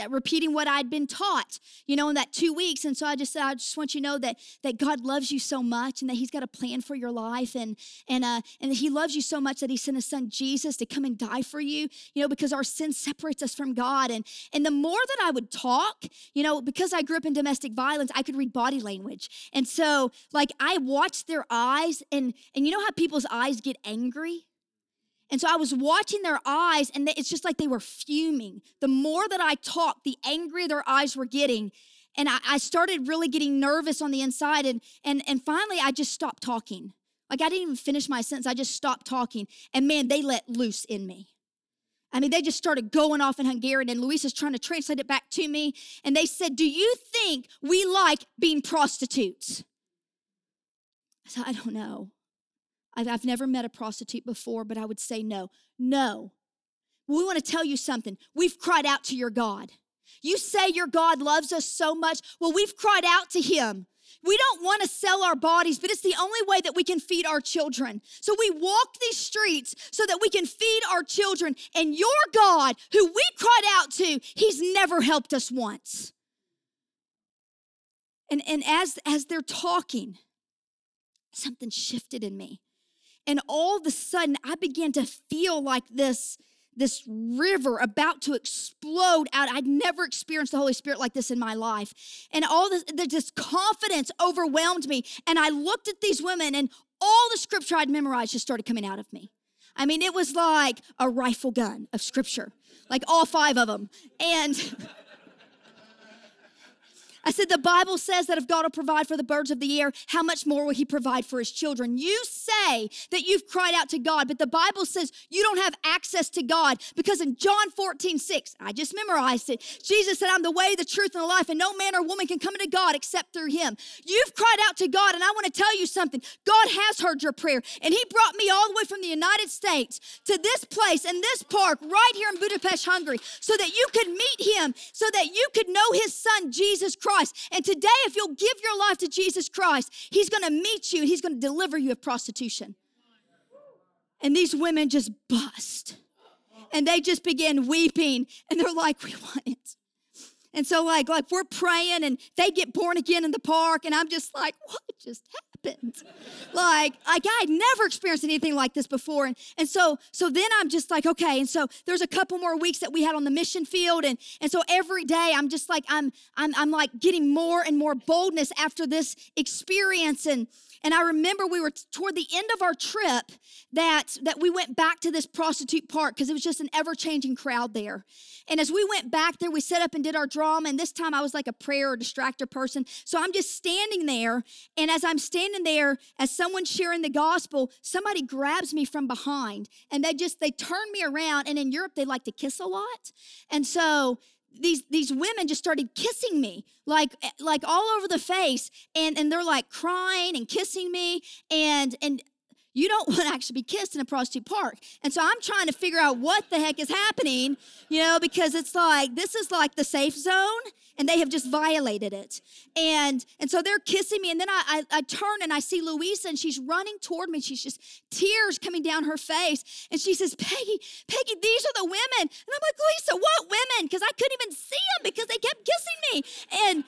repeating what I'd been taught, you know, in that two weeks. And so I just said, I just want you to know that that God loves you so much and that He's got a plan for your life and and uh and He loves you so much that He sent His Son Jesus to come and die for you, you know, because our sin separates us from God. And and the more that I would talk, you know, because I grew up in domestic violence, I could read body language. And so like I watched their eyes and and you know how people's eyes get angry? And so I was watching their eyes, and it's just like they were fuming. The more that I talked, the angrier their eyes were getting. And I, I started really getting nervous on the inside. And, and, and finally, I just stopped talking. Like I didn't even finish my sentence, I just stopped talking. And man, they let loose in me. I mean, they just started going off in Hungarian, and Luisa's trying to translate it back to me. And they said, Do you think we like being prostitutes? I said, I don't know. I've, I've never met a prostitute before, but I would say no. No. We want to tell you something. We've cried out to your God. You say your God loves us so much. Well, we've cried out to him. We don't want to sell our bodies, but it's the only way that we can feed our children. So we walk these streets so that we can feed our children. And your God, who we cried out to, He's never helped us once. And, and as, as they're talking, something shifted in me. And all of a sudden, I began to feel like this, this river about to explode out. I'd never experienced the Holy Spirit like this in my life. And all this, this confidence overwhelmed me. And I looked at these women, and all the scripture I'd memorized just started coming out of me. I mean, it was like a rifle gun of scripture, like all five of them. And <laughs> I said, the Bible says that if God will provide for the birds of the air, how much more will He provide for His children? You say that you've cried out to God, but the Bible says you don't have access to God because in John 14, 6, I just memorized it. Jesus said, I'm the way, the truth, and the life, and no man or woman can come into God except through Him. You've cried out to God, and I want to tell you something. God has heard your prayer, and He brought me all the way from the United States to this place in this park right here in Budapest, Hungary, so that you could meet Him, so that you could know His Son, Jesus Christ. Christ. And today, if you'll give your life to Jesus Christ, He's gonna meet you and He's gonna deliver you of prostitution. And these women just bust. And they just begin weeping and they're like, We want it. And so, like, like we're praying and they get born again in the park, and I'm just like, what just happened? Like, like I had never experienced anything like this before. And, and so, so then I'm just like, okay. And so there's a couple more weeks that we had on the mission field. And, and so every day I'm just like, I'm, I'm, I'm like getting more and more boldness after this experience. And, and I remember we were toward the end of our trip that, that we went back to this prostitute park because it was just an ever changing crowd there. And as we went back there, we set up and did our drama. And this time I was like a prayer or distractor person. So I'm just standing there. And as I'm standing there as someone sharing the gospel, somebody grabs me from behind and they just they turn me around. And in Europe, they like to kiss a lot. And so these these women just started kissing me like eh, like all over the face. And and they're like crying and kissing me. And and you don't <laughs> want to actually be kissed in a prostitute park. And so I'm trying to figure out what the heck is happening, you know, because it's like this is like the safe zone and they have just violated it. And and so they're kissing me, and then I, I, I turn and I see Louisa, and she's running toward me. She's just tears coming down her face, and she says, "Peggy, Peggy, these are the women." And I'm like, "Louisa, what women?" Because I couldn't even see them because they kept kissing me, and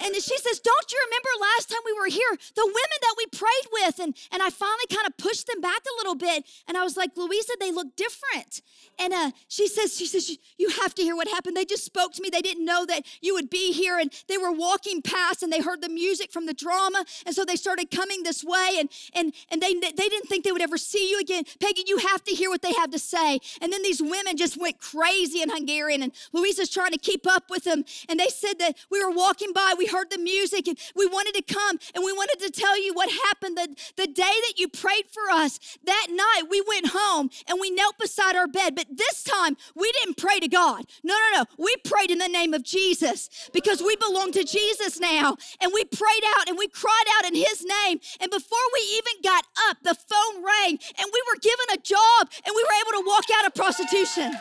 and she says, Don't you remember last time we were here? The women that we prayed with. And, and I finally kind of pushed them back a little bit. And I was like, Louisa, they look different. And uh, she says, she says, you have to hear what happened. They just spoke to me. They didn't know that you would be here. And they were walking past and they heard the music from the drama. And so they started coming this way. And and and they they didn't think they would ever see you again. Peggy, you have to hear what they have to say. And then these women just went crazy in Hungarian. And Louisa's trying to keep up with them. And they said that we were walking by, we heard the music, and we wanted to come and we wanted to tell you what happened the, the day that you prayed for us. That night we went home and we knelt beside our bed. But this time, we didn't pray to God. No, no, no. We prayed in the name of Jesus because we belong to Jesus now. And we prayed out and we cried out in His name. And before we even got up, the phone rang and we were given a job and we were able to walk out of prostitution.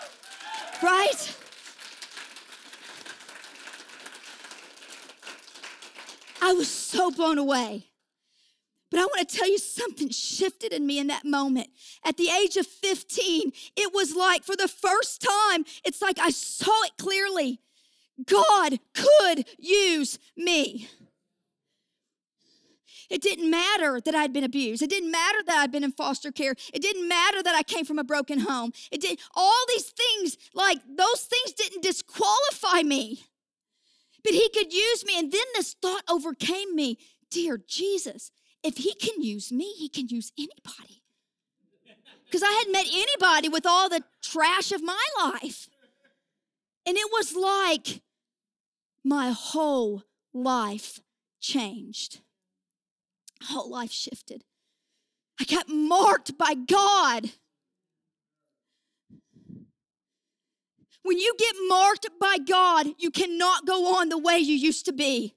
Right? I was so blown away. But I want to tell you something shifted in me in that moment. At the age of 15, it was like for the first time, it's like I saw it clearly. God could use me. It didn't matter that I'd been abused. It didn't matter that I'd been in foster care. It didn't matter that I came from a broken home. It did all these things, like those things didn't disqualify me. But he could use me. And then this thought overcame me. Dear Jesus, if he can use me, he can use anybody. Because I hadn't met anybody with all the trash of my life. And it was like my whole life changed. Whole life shifted. I got marked by God. When you get marked by God, you cannot go on the way you used to be.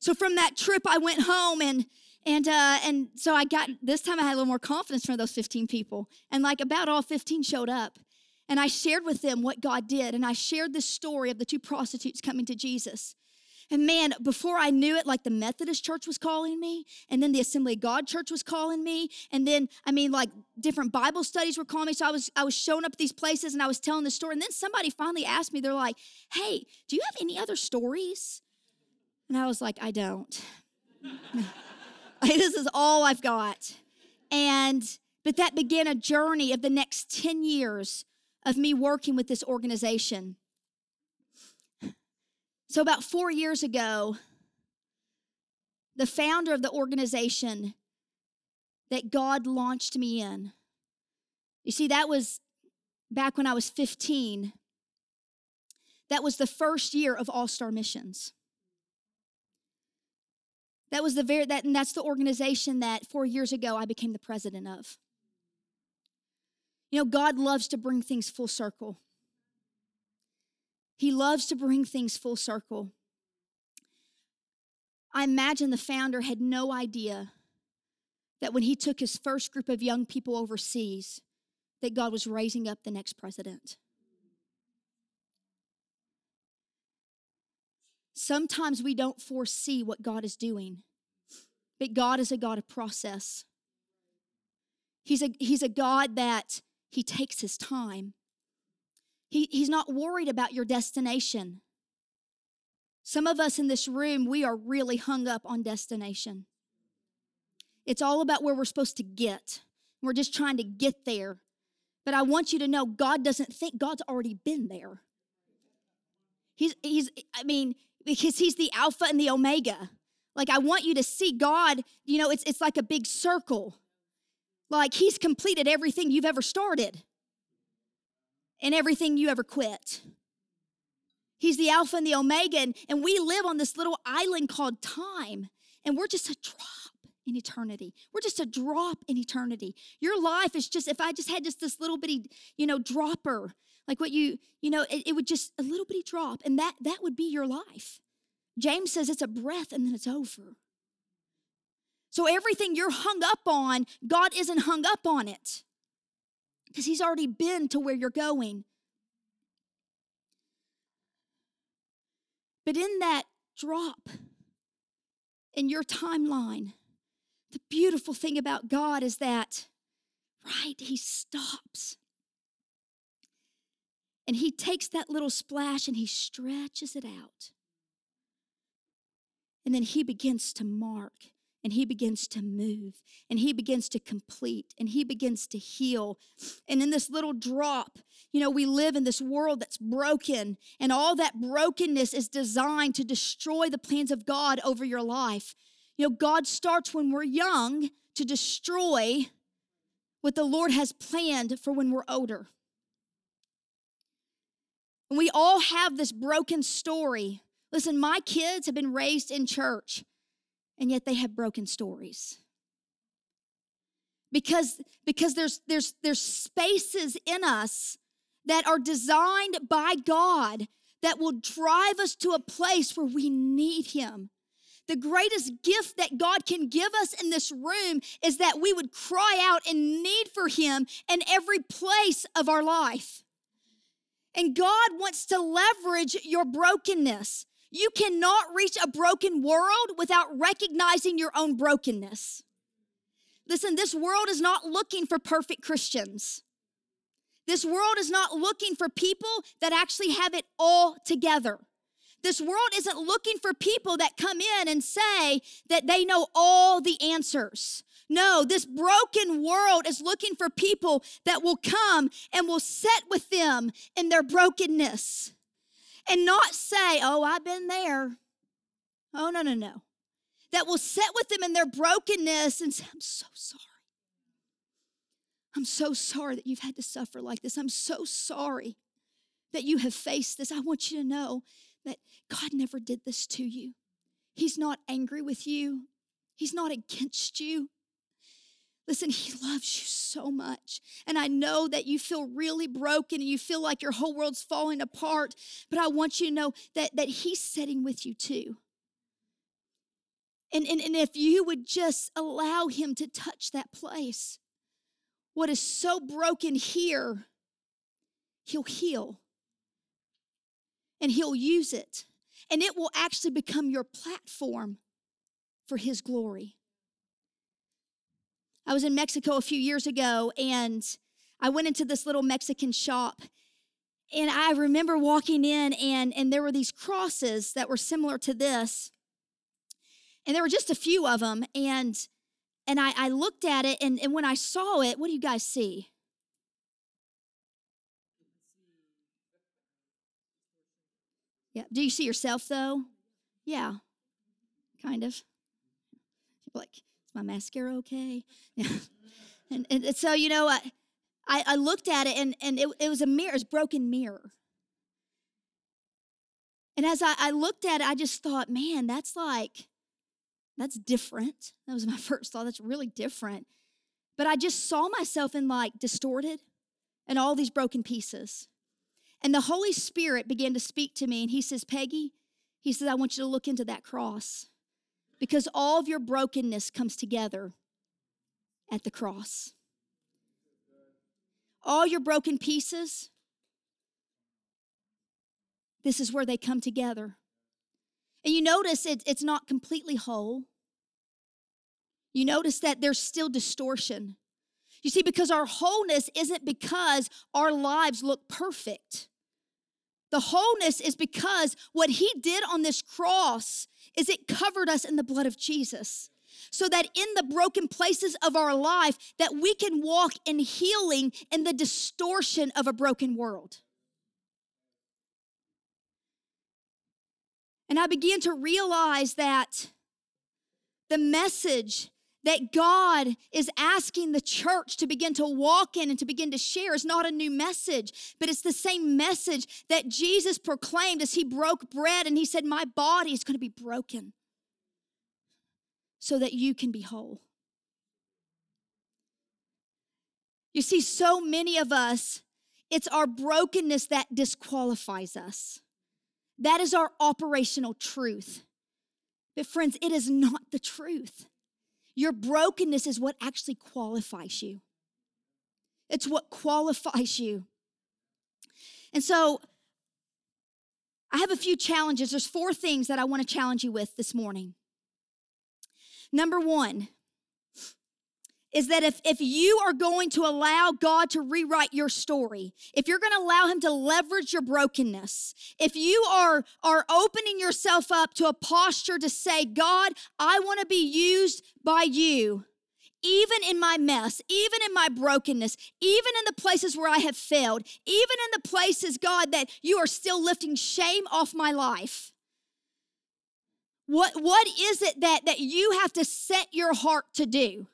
So from that trip, I went home and and uh, and so I got this time I had a little more confidence from those 15 people, and like about all 15 showed up, and I shared with them what God did, and I shared this story of the two prostitutes coming to Jesus. And man, before I knew it, like the Methodist church was calling me, and then the Assembly of God church was calling me, and then I mean, like different Bible studies were calling me. So I was I was showing up at these places and I was telling the story. And then somebody finally asked me, they're like, "Hey, do you have any other stories?" And I was like, I don't. <laughs> this is all I've got. And, but that began a journey of the next 10 years of me working with this organization. So, about four years ago, the founder of the organization that God launched me in, you see, that was back when I was 15. That was the first year of All Star Missions. That was the very that and that's the organization that 4 years ago I became the president of. You know, God loves to bring things full circle. He loves to bring things full circle. I imagine the founder had no idea that when he took his first group of young people overseas, that God was raising up the next president. Sometimes we don't foresee what God is doing, but God is a God of process. He's a, he's a God that He takes His time. He, he's not worried about your destination. Some of us in this room, we are really hung up on destination. It's all about where we're supposed to get. We're just trying to get there. But I want you to know God doesn't think God's already been there. He's, he's I mean, because he's the Alpha and the Omega. Like, I want you to see God, you know, it's, it's like a big circle. Like, he's completed everything you've ever started and everything you ever quit. He's the Alpha and the Omega, and, and we live on this little island called time. and we're just a drop in eternity. We're just a drop in eternity. Your life is just, if I just had just this little bitty, you know, dropper, like what you, you know, it, it would just a little bitty drop, and that that would be your life. James says it's a breath and then it's over. So everything you're hung up on, God isn't hung up on it because He's already been to where you're going. But in that drop in your timeline, the beautiful thing about God is that, right, He stops. And He takes that little splash and He stretches it out. And then He begins to mark and he begins to move and he begins to complete and he begins to heal. And in this little drop, you know, we live in this world that's broken, and all that brokenness is designed to destroy the plans of God over your life. You know, God starts when we're young to destroy what the Lord has planned for when we're older. And we all have this broken story. Listen, my kids have been raised in church, and yet they have broken stories. Because, because there's, there's, there's spaces in us that are designed by God that will drive us to a place where we need Him the greatest gift that God can give us in this room is that we would cry out in need for Him in every place of our life. And God wants to leverage your brokenness. You cannot reach a broken world without recognizing your own brokenness. Listen, this world is not looking for perfect Christians. This world is not looking for people that actually have it all together. This world isn't looking for people that come in and say that they know all the answers. No, this broken world is looking for people that will come and will sit with them in their brokenness and not say, Oh, I've been there. Oh, no, no, no. That will sit with them in their brokenness and say, I'm so sorry. I'm so sorry that you've had to suffer like this. I'm so sorry that you have faced this. I want you to know that God never did this to you. He's not angry with you, He's not against you. Listen, He loves you so much. And I know that you feel really broken and you feel like your whole world's falling apart, but I want you to know that, that He's sitting with you too. And, and, and if you would just allow Him to touch that place, what is so broken here, He'll heal and He'll use it. And it will actually become your platform for His glory. I was in Mexico a few years ago and I went into this little Mexican shop. And I remember walking in, and, and there were these crosses that were similar to this. And there were just a few of them. And, and I, I looked at it, and, and when I saw it, what do you guys see? Yeah. Do you see yourself though? Yeah. Kind of. Like, my mascara okay? Yeah. <laughs> And, and, so, you know, I, I, looked at it and, and it, it was a mirror, it's broken mirror. And as I, I looked at it, I just thought, man, that's like, that's different. That was my <laughs> first thought. That's really different. But I just saw myself in like distorted and all these broken pieces. And the Holy Spirit began to speak to me, and He says, Peggy, He says, I want you to look into that cross because all of your brokenness comes together at the cross. All your broken pieces, this is where they come together. And you notice it, it's not completely whole. You notice that there's still distortion. You see, because our wholeness isn't because our lives look perfect. The wholeness is because what he did on this cross is it covered us in the blood of Jesus. So that in the broken places of our life that we can walk in healing in the distortion of a broken world. And I began to realize that the message that God is asking the church to begin to walk in and to begin to share is not a new message, but it's the same message that Jesus proclaimed as he broke bread and he said, My body is going to be broken. so that you can be whole. You see, so many of us, it's our brokenness that disqualifies us. That is our operational truth. But, friends, it is not the truth. Your brokenness is what actually qualifies you. It's what qualifies you. And so, I have a few challenges. There's four things that I want to challenge you with this morning. Number one is that if, if you are going to allow God to rewrite your story, if you're going to allow Him to leverage your brokenness, if you are, are opening yourself up to a posture to say, God, I want to be used by you, even in my mess, even in my brokenness, even in the places where I have failed, even in the places, God, that you are still lifting shame off my life. What, what is it that, that you have to set your heart to do?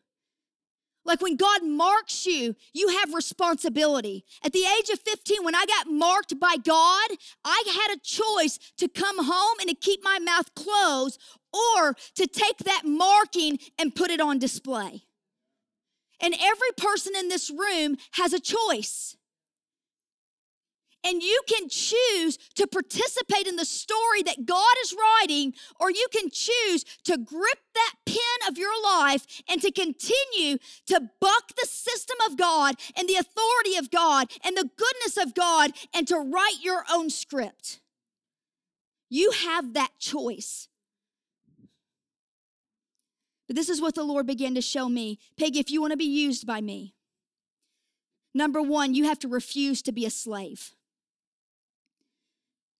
Like when God marks you, you have responsibility. At the age of 15, when I got marked by God, I had a choice to come home and to keep my mouth closed or to take that marking and put it on display. And every person in this room has a choice. And you can choose to participate in the story that God is writing, or you can choose to grip that pen of your life and to continue to buck the system of God and the authority of God and the goodness of God and to write your own script. You have that choice. But this is what the Lord began to show me. Peggy, if you want to be used by me, number one, you have to refuse to be a slave.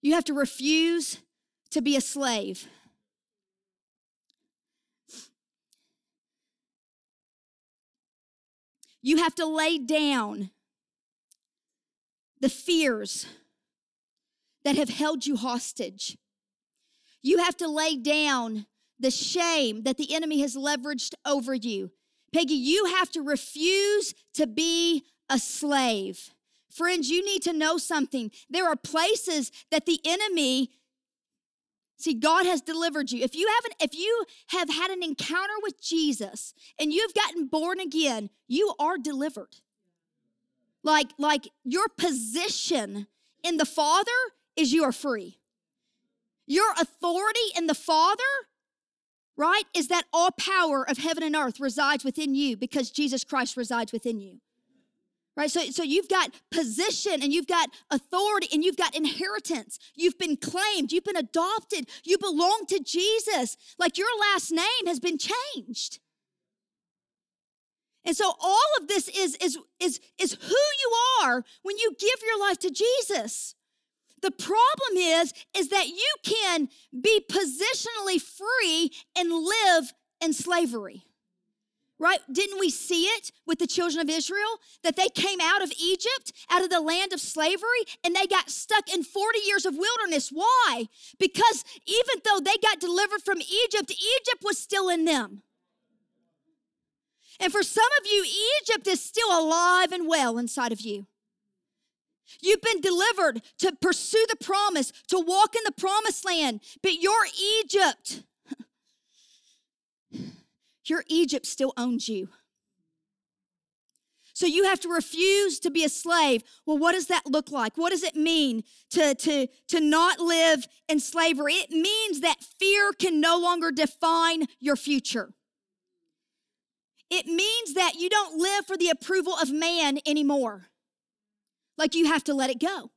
You have to refuse to be a slave. You have to lay down the fears that have held you hostage. You have to lay down the shame that the enemy has leveraged over you. Peggy, you have to refuse to be a slave. Friends, you need to know something. There are places that the enemy See, God has delivered you. If you haven't, if you have had an encounter with Jesus and you've gotten born again, you are delivered. Like, like your position in the Father is you are free. Your authority in the Father right? Is that all power of heaven and earth resides within you because Jesus Christ resides within you. Right? So, so you've got position and you've got authority and you've got inheritance. You've been claimed, you've been adopted, you belong to Jesus. Like your last name has been changed. And so all of this is, is, is, is who you are when you give your life to Jesus. The problem is, is that you can be positionally free and live in slavery. Right? Didn't we see it with the children of Israel? That they came out of Egypt, out of the land of slavery, and they got stuck in 40 years of wilderness. Why? Because even though they got delivered from Egypt, Egypt was still in them. And for some of you, Egypt is still alive and well inside of you. You've been delivered to pursue the promise, to walk in the promised land. But your Egypt, your Egypt still owns you. So you have to refuse to be a slave. Well, what does that look like? What does it mean to, to, to not live in slavery? It means that fear can no longer define your future. It means that you don't live for the approval of man anymore. Like you have to let it go.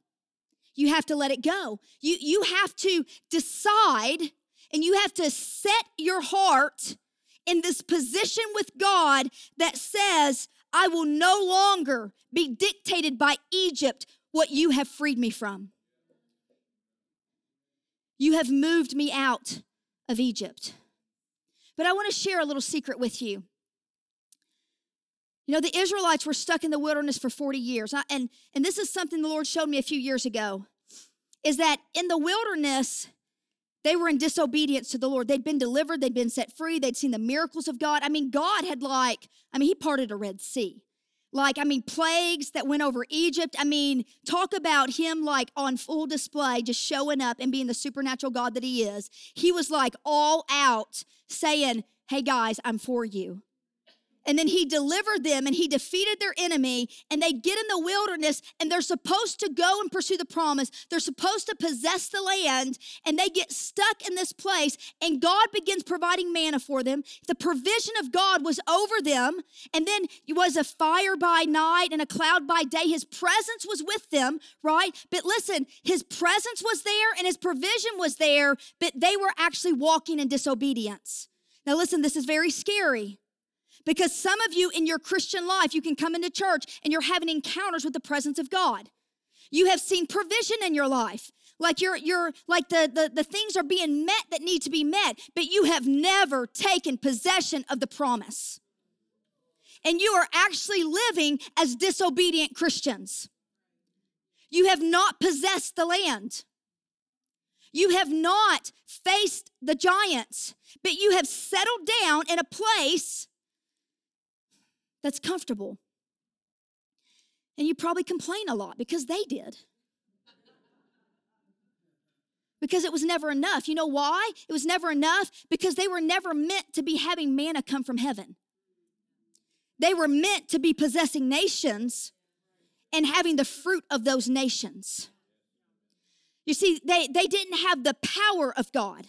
You have to let it go. You, you have to decide and you have to set your heart in this position with God that says, I will no longer be dictated by Egypt what you have freed me from. You have moved me out of Egypt. But I want to share a little secret with you. You know, the Israelites were stuck in the wilderness for 40 years. And, and this is something the Lord showed me a few years ago is that in the wilderness, they were in disobedience to the Lord. They'd been delivered, they'd been set free, they'd seen the miracles of God. I mean, God had like, I mean, He parted a Red Sea. Like, I mean, plagues that went over Egypt. I mean, talk about Him like on full display, just showing up and being the supernatural God that He is. He was like all out saying, hey guys, I'm for you. And then he delivered them and he defeated their enemy. And they get in the wilderness and they're supposed to go and pursue the promise. They're supposed to possess the land and they get stuck in this place. And God begins providing manna for them. The provision of God was over them. And then it was a fire by night and a cloud by day. His presence was with them, right? But listen, his presence was there and his provision was there, but they were actually walking in disobedience. Now, listen, this is very scary because some of you in your Christian life, you can come into church and you're having encounters with the presence of God. You have seen provision in your life. Like you're you're like the, the, the things are being met that need to be met, but you have never taken possession of the promise. And you are actually living as disobedient Christians. You have not possessed the land. You have not faced the giants, but you have settled down in a place that's comfortable. And you probably complain a lot because they did. Because it was never enough. You know why? It was never enough because they were never meant to be having manna come from heaven. They were meant to be possessing nations and having the fruit of those nations. You see, they, they didn't have the power of God.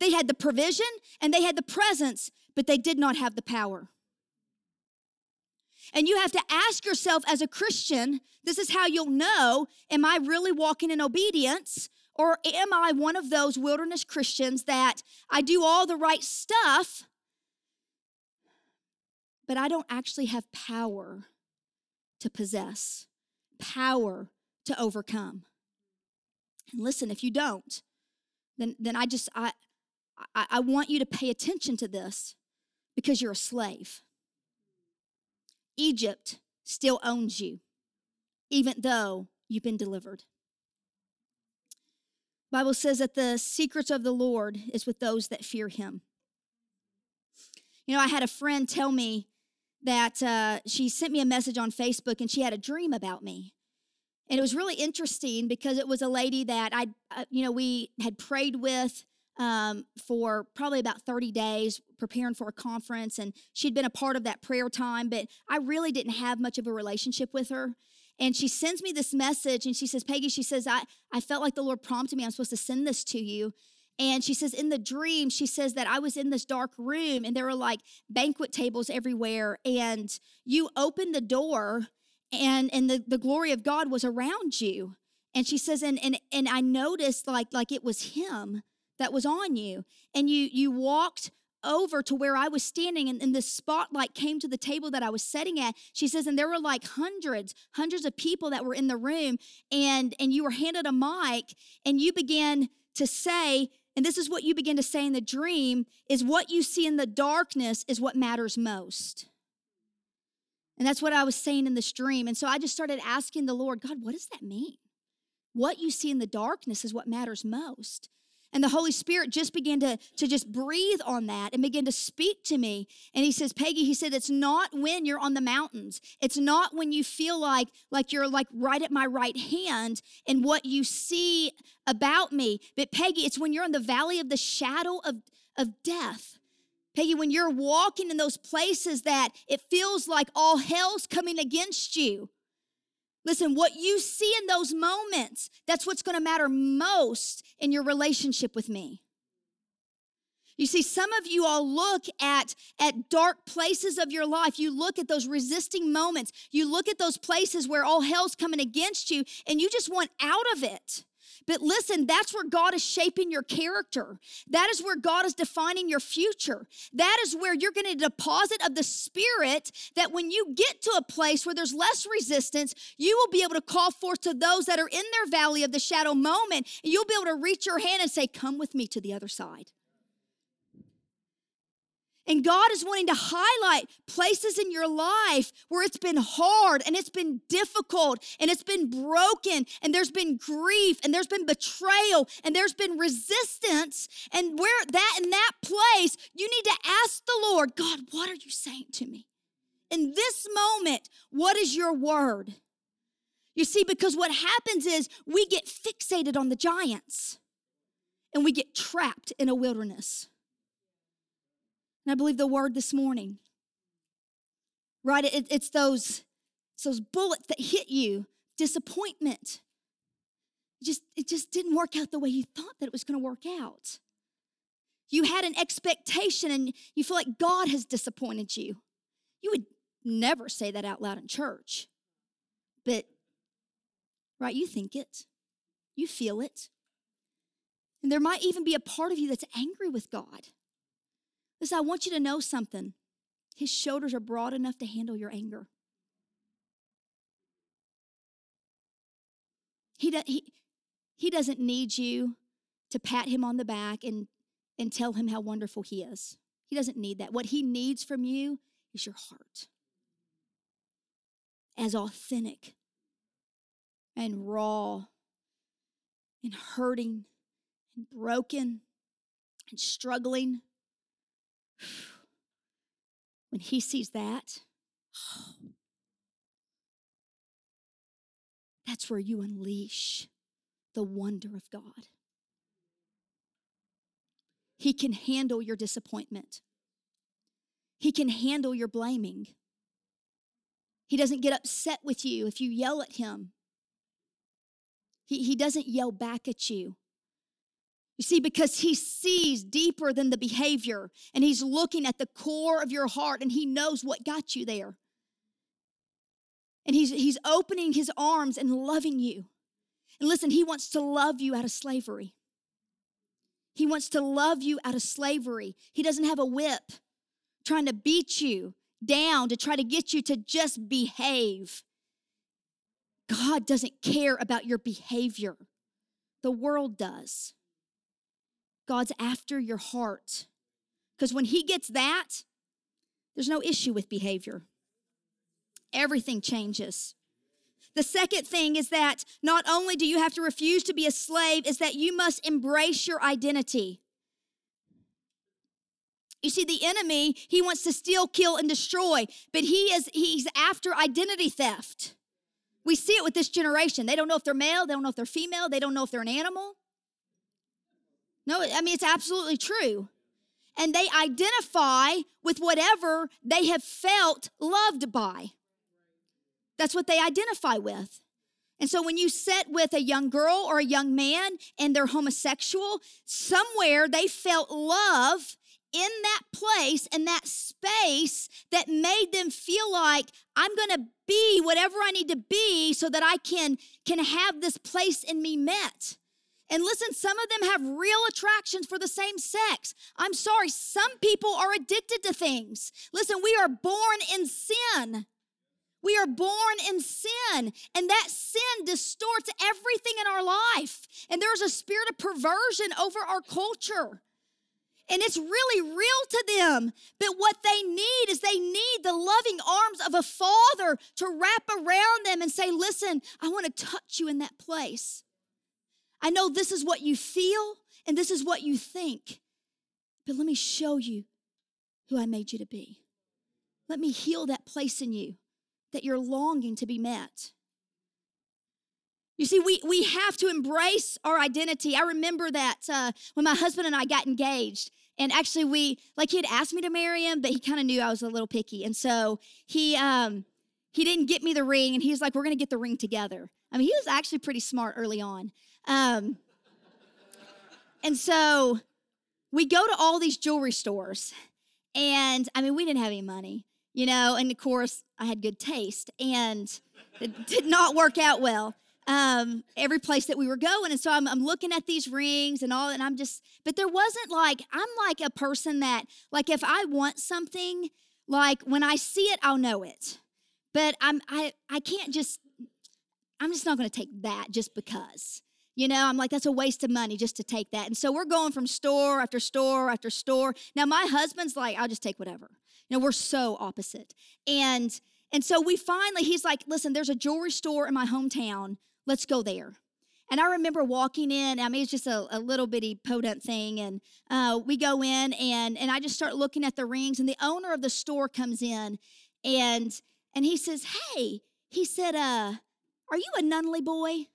They had the provision and they had the presence, but they did not have the power. And you have to ask yourself as a Christian this is how you'll know am I really walking in obedience? Or am I one of those wilderness Christians that I do all the right stuff, but I don't actually have power to possess, power to overcome? And listen, if you don't, then, then I just, I, I, I want you to pay attention to this because you're a slave. Egypt still owns you, even though you've been delivered. Bible says that the secrets of the Lord is with those that fear him. You know, I had a friend tell me that uh, she sent me a message on Facebook and she had a dream about me. And it was really interesting because it was a lady that I, uh, you know, we had prayed with um, for probably about 30 days preparing for a conference and she'd been a part of that prayer time but i really didn't have much of a relationship with her. And she sends me this message and she says peggy she says i, I felt like the lord prompted me. I'm supposed to send this to you. And she says in the dream she says that i was in this dark room and there were like banquet tables everywhere and you opened the door and and the, the glory of god was around you. And she says and and and i noticed like like it was him that was on you and you you walked over to where I was standing and, and the spotlight came to the table that I was sitting at. She says, and there were like hundreds, hundreds of people that were in the room, and and you were handed a mic and you began to say, and this is what you begin to say in the dream, is what you see in the darkness is what matters most. And that's what I was saying in this dream. And so I just started asking the Lord, God, what does that mean? What you see in the darkness is what matters most. And the Holy Spirit just began to, to just breathe on that and begin to speak to me. And he says, Peggy, he said, it's not when you're on the mountains. It's not when you feel like, like you're like right at my right hand and what you see about me. But Peggy, it's when you're in the valley of the shadow of, of death. Peggy, when you're walking in those places that it feels like all hell's coming against you. Listen, what you see in those moments, that's what's going to matter most in your relationship with me. You see, some of you all look at, at dark places of your life. You look at those resisting moments. You look at those places where all hell's coming against you, and you just want out of it. But listen, that's where God is shaping your character. That is where God is defining your future. That is where you're going to deposit of the Spirit that when you get to a place where there's less resistance, you will be able to call forth to those that are in their valley of the shadow moment, and you'll be able to reach your hand and say, Come with me to the other side. And God is wanting to highlight places in your life where it's been hard and it's been difficult and it's been broken and there's been grief and there's been betrayal and there's been resistance. And where that in that place, you need to ask the Lord, God, what are you saying to me? In this moment, what is your word? You see, because what happens is we get fixated on the giants and we get trapped in a wilderness. And I believe the word this morning. Right? It, it's those, it's those bullets that hit you, disappointment. Just, it just didn't work out the way you thought that it was going to work out. You had an expectation and you feel like God has disappointed you. You would never say that out loud in church. But, right, you think it, you feel it. And there might even be a part of you that's angry with God. Listen, I want you to know something. His shoulders are broad enough to handle your anger. He, do, he, he doesn't need you to pat him on the back and, and tell him how wonderful he is. He doesn't need that. What he needs from you is your heart as authentic and raw and hurting and broken and struggling. <sighs> When he sees that, <sighs> that's where you unleash the wonder of God. He can handle your disappointment. He can handle your blaming. He doesn't get upset with you if you yell at him. He, he doesn't yell back at you. You see, because he sees deeper than the behavior and he's looking at the core of your heart and he knows what got you there. And he's, he's opening his arms and loving you. And listen, he wants to love you out of slavery. He wants to love you out of slavery. He doesn't have a whip trying to beat you down to try to get you to just behave. God doesn't care about your behavior, the world does. God's after your heart. Because when He gets that, there's no issue with behavior. Everything changes. The second thing is that not only do you have to refuse to be a slave, is that you must embrace your identity. You see, the enemy, he wants to steal, kill, and destroy, but he is he's after identity theft. We see it with this generation. They don't know if they're male, they don't know if they're female, they don't know if they're an animal. No, I mean, it's absolutely true. And they identify with whatever they have felt loved by. That's what they identify with. And so when you sit with a young girl or a young man and they're homosexual, somewhere they felt love in that place and that space that made them feel like I'm going to be whatever I need to be so that I can can have this place in me met. And listen, some of them have real attractions for the same sex. I'm sorry, some people are addicted to things. Listen, we are born in sin. We are born in sin, and that sin distorts everything in our life. And there's a spirit of perversion over our culture. And it's really real to them. But what they need is they need the loving arms of a father to wrap around them and say, Listen, I want to touch you in that place. I know this is what you feel and this is what you think, but let me show you who I made you to be. Let me heal that place in you that you're longing to be met. You see, we, we have to embrace our identity. I remember that uh, when my husband and I got engaged, and actually we like he had asked me to marry him, but he kind of knew I was a little picky, and so he um, he didn't get me the ring, and he was like, "We're gonna get the ring together." I mean, he was actually pretty smart early on, um, and so we go to all these jewelry stores, and I mean, we didn't have any money, you know, and of course I had good taste, and it <laughs> did not work out well um, every place that we were going. And so I'm, I'm looking at these rings and all, and I'm just, but there wasn't like, I'm like a person that, like, if I want something, like when I see it, I'll know it. But I'm, I, I can't just, I'm just not going to take that just because. You know, I'm like, that's a waste of money just to take that. And so we're going from store after store after store. Now, my husband's like, I'll just take whatever. You know, we're so opposite. And and so we finally, he's like, listen, there's a jewelry store in my hometown let's go there. And I remember walking in, I mean, it's just a, a little bitty podunk thing. And uh, we go in and, and I just start looking at the rings. And the owner of the store comes in and, and he says, Hey, he said, uh, Are you a Nunley boy?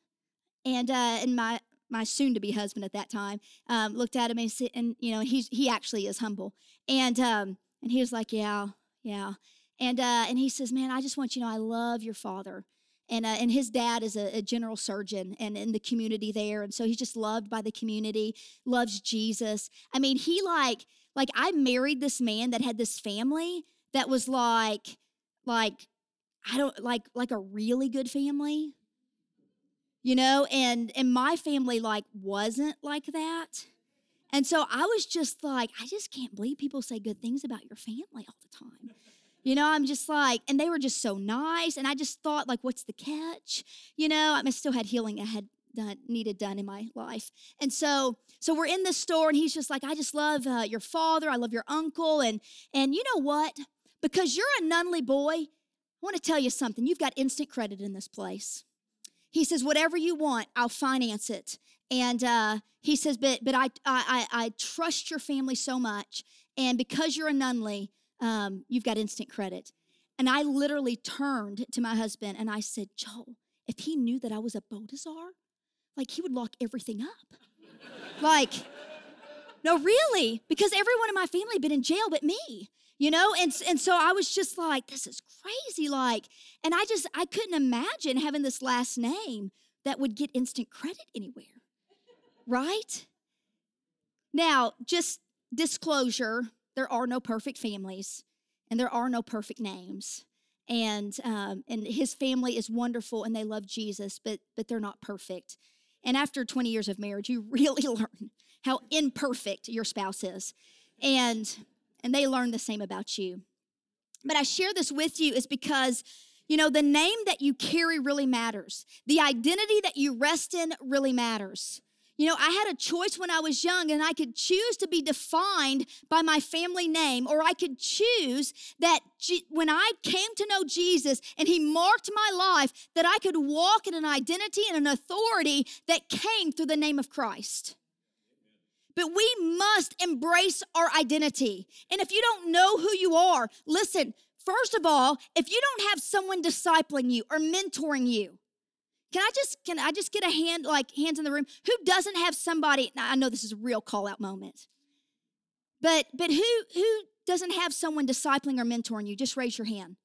And, uh, and my, my soon to be husband at that time um, looked at him and, said, and you know he's he actually is humble. And um, and he was like yeah yeah. And uh, and he says man i just want you to know i love your father. And, uh, and his dad is a, a, general surgeon and in the community there and so he's just loved by the community loves jesus. I mean he like like i married this man that had this family that was like like i don't like like a really good family you know and and my family like wasn't like that. And so i was just like i just can't believe people say good things about your family all the time. You know i'm just like and they were just so nice and i just thought like what's the catch? You know i, still had healing i had done needed done in my life. And so so we're in the store and he's just like i just love uh, your father i love your uncle and and you know what? Because you're a nunley boy i want to tell you something you've got instant credit in this place he says, whatever you want, I'll finance it. And uh, he says, but but I, I I trust your family so much, and because you're a Nunley, um, you've got instant credit. And I literally turned to my husband and I said, Joel, if he knew that I was a Bodazar, like he would lock everything up. like, no, really, because everyone in my family had been in jail but me you know and, and so i was just like this is crazy like and i just i couldn't imagine having this last name that would get instant credit anywhere right? Now just disclosure there are no perfect families and there are no perfect names and um, and his family is wonderful and they love jesus but but they're not perfect and after 20 years of marriage you <laughs> really learn how imperfect your spouse is and and they learn the same about you. But I share this with you is because you know, the name that you carry really matters. The identity that you rest in really matters. You know, I had a choice when I was young, and I could choose to be defined by my family name, or I could choose that G- when I came to know Jesus and He marked my life, that I could walk in an identity and an authority that came through the name of Christ. But we must embrace our identity. And if you don't know who you are, listen, first of all, if you don't have someone discipling you or mentoring you, can I just can I just get a hand like hands in the room who doesn't have somebody I know this is a real call out moment. But but who who doesn't have someone discipling or mentoring you? Just raise your hand.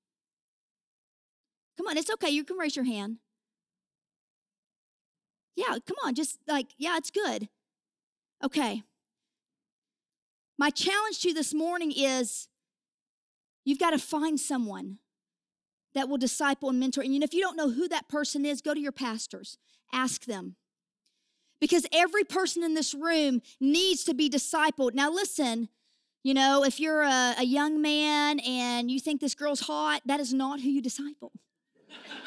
Come on, it's okay. You can raise your hand. Yeah, come on. Just like, yeah, it's good. Okay. My challenge to you this morning is you've got to find someone that will disciple and mentor. And you if you don't know who that person is, go to your pastors, ask them. Because every person in this room needs to be discipled. Now, listen, you know, if you're a, a young man and you think this girl's hot, that is not who you disciple.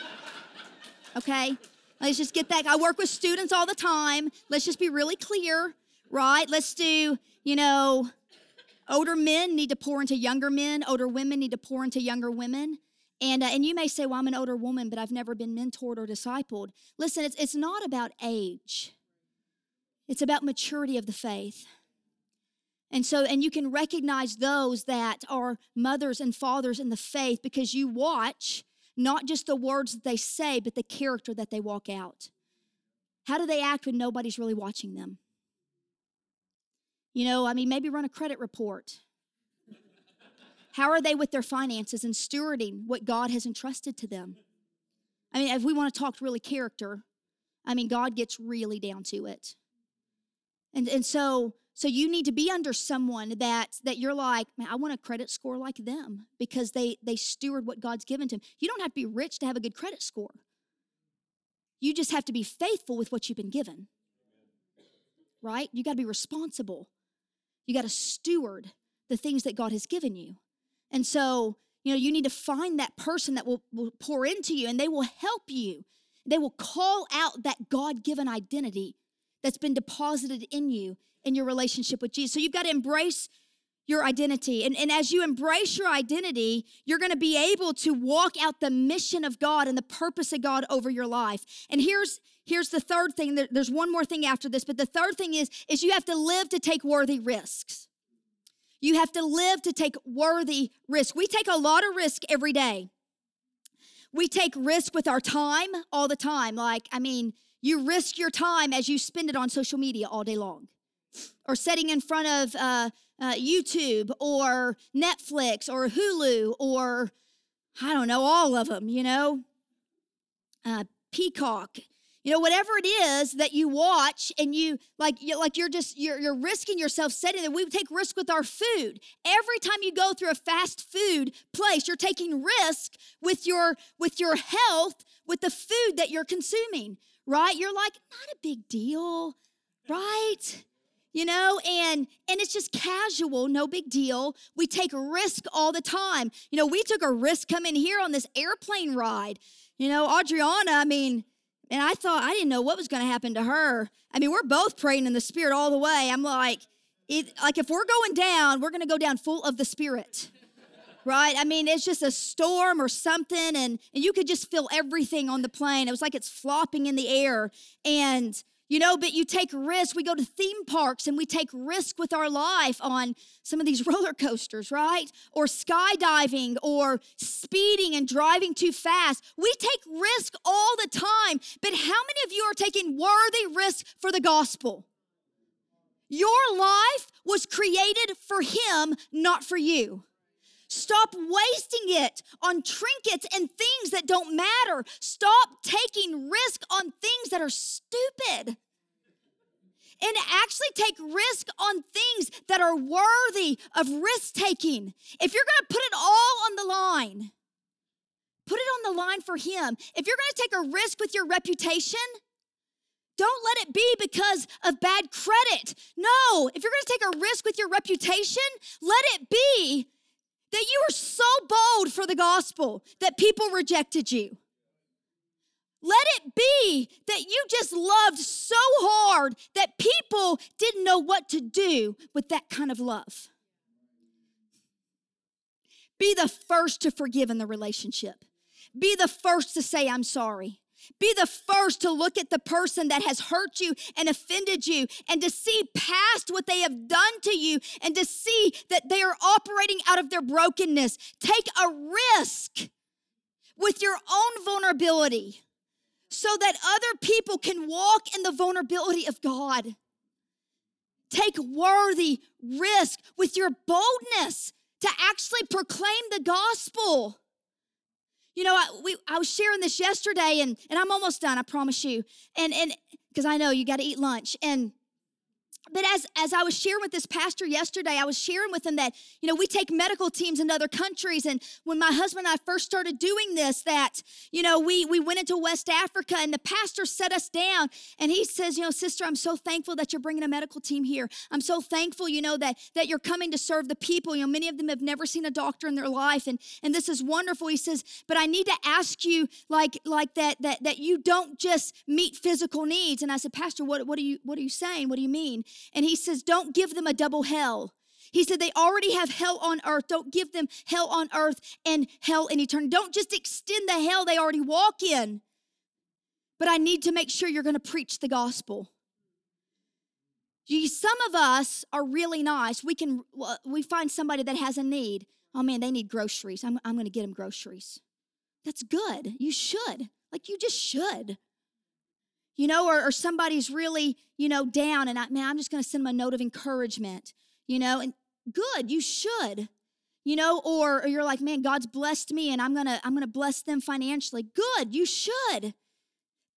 <laughs> okay? Let's just get that. I work with students all the time. Let's just be really clear right? Let's do, you know, older men need to pour into younger men, older women need to pour into younger women. And, uh, and you may say, well, I'm an older woman, but I've never been mentored or discipled. Listen, it's, it's not about age, it's about maturity of the faith. And so, and you can recognize those that are mothers and fathers in the faith because you watch not just the words that they say, but the character that they walk out. How do they act when nobody's really watching them? You know, I mean, maybe run a credit report. How are they with their finances and stewarding what God has entrusted to them? I mean, if we want to talk really character, I mean, God gets really down to it. And, and so, so you need to be under someone that that you're like, man, I want a credit score like them because they they steward what God's given to them. You don't have to be rich to have a good credit score. You just have to be faithful with what you've been given. Right? You got to be responsible. You got to steward the things that God has given you. And so, you know, you need to find that person that will, will pour into you and they will help you. They will call out that God given identity that's been deposited in you in your relationship with Jesus. So you've got to embrace your identity. And, and as you embrace your identity, you're going to be able to walk out the mission of God and the purpose of God over your life. And here's here's the third thing there's one more thing after this but the third thing is is you have to live to take worthy risks. You have to live to take worthy risk. We take a lot of risk every day. We take risk with our time all the time. Like i mean You risk your time as you spend it on social media all day long, or sitting in front of uh, uh, YouTube or Netflix or Hulu or I don't know, all of them, you know, uh, Peacock, you know, whatever it is that you watch and you like, you, like you're just you're you're risking yourself setting that we take risk with our food. Every time you go through a fast food place, you're taking risk with your with your health, with the food that you're consuming, right? You're like, not a big deal, right? you know and and it's just casual no big deal we take risk all the time you know we took a risk coming here on this airplane ride you know adriana i mean and i thought i didn't know what was going to happen to her. I mean we're both praying in the spirit all the way. I'm like it like if we're going down we're going to go down full of the spirit right? I mean it's just a storm or something and and you could just feel everything on the plane. It was like it's flopping in the air. And you know, but you take risks. We go to theme parks and we take risk with our life on some of these <laughs> roller coasters, right? Or skydiving or speeding and driving too fast. We take risk all the time. But how many of you are taking worthy risk for the gospel? Your life was created for him, not for you. Stop wasting it on trinkets and things that don't matter. Stop taking risk on things that are stupid. And actually take risk on things that are worthy of risk taking. If you're gonna put it all on the line, put it on the line for Him. If you're gonna take a risk with your reputation, don't let it be because of bad credit. No, if you're gonna take a risk with your reputation, let it be that you were so bold for the gospel that people rejected you. Let it be that you just loved so hard that people didn't know what to do with that kind of love. Be the first to forgive in the relationship. Be the first to say, I'm sorry. Be the first to look at the person that has hurt you and offended you and to see past what they have done to you and to see that they are operating out of their brokenness. Take a risk with your own vulnerability so that other people can walk in the vulnerability of God. Take worthy risk with your boldness to actually proclaim the gospel. You know, I, we, I was sharing this yesterday, and, and I'm almost done, I promise you. And and because I know you got to eat lunch. And but as as I was sharing with this pastor yesterday, I was sharing with him that you know we take medical teams in other countries, and when my husband and I first started doing this, that you know we we went into West Africa, and the pastor set us down, and he says, you know, sister, I'm so thankful that you're bringing a medical team here. I'm so thankful, you know, that that you're coming to serve the people. You know, many of them have never seen a doctor in their life, and and this is wonderful. He says, but I need to ask you, like like that that that you don't just meet physical needs. And I said, Pastor, what what are you what are you saying? What do you mean? And he says, Don't give them a double hell. He said, They already have hell on earth. Don't give them hell on earth and hell in eternity. Don't just extend the hell they already walk in. But I need to make sure you're going to preach the gospel. some of us are really nice. We can we find somebody that has a need. Oh man, they need groceries. I'm, I'm going to get them groceries. That's good. You should. Like you just should you know, or, or somebody's really, you know, down and I, man, I'm just going to send them a note of encouragement, you know, and good, you should, you know, or, or you're like, man, God's blessed me and I'm going to, I'm going to bless them financially. Good, you should.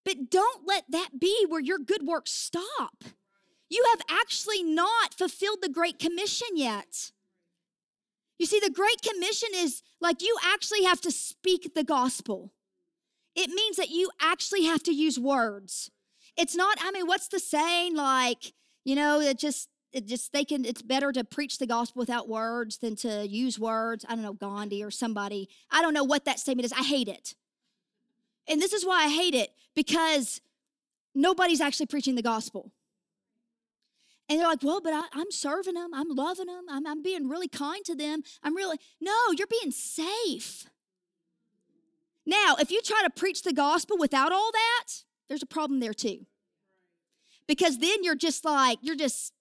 But don't let that be where your good works stop. You have actually not fulfilled the Great Commission yet. You see, the Great Commission is like you actually have to speak the gospel. It means that you actually have to use words. It's not, I mean, what's the saying? Like, you know, it just, it just they can it's better to preach the gospel without words than to use words. I don't know gandhi or somebody. I don't know what that statement is. I hate it. And this is why i hate it because nobody's actually preaching the gospel. And they're like well but I, am serving them i'm loving them I'm, I'm being really kind to them. I'm really no you're being safe now if you try to preach the gospel without all that there's a problem there too. Because then you're just like, you're just,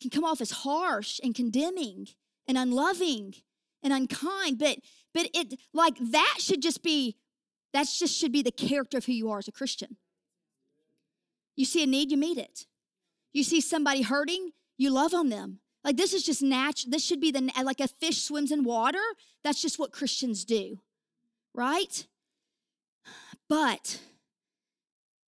can come off as harsh and condemning and unloving and unkind. But but it like that should just be That just should be the character of who you are as a Christian. You see a need, you meet it. You see somebody hurting, you love on them. Like this is just natural. This should be the like a fish swims in water. That's just what Christians do, right? But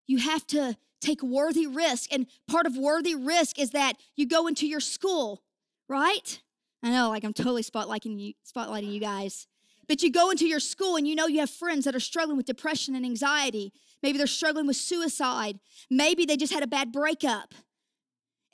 you have to take worthy risk. And part of worthy risk is that you go into your school, right? I know, like I'm totally spotlighting you, spotlighting you guys. But you go into your school and you know you have friends that are struggling with depression and anxiety. Maybe they're struggling with suicide. Maybe they just had a bad breakup.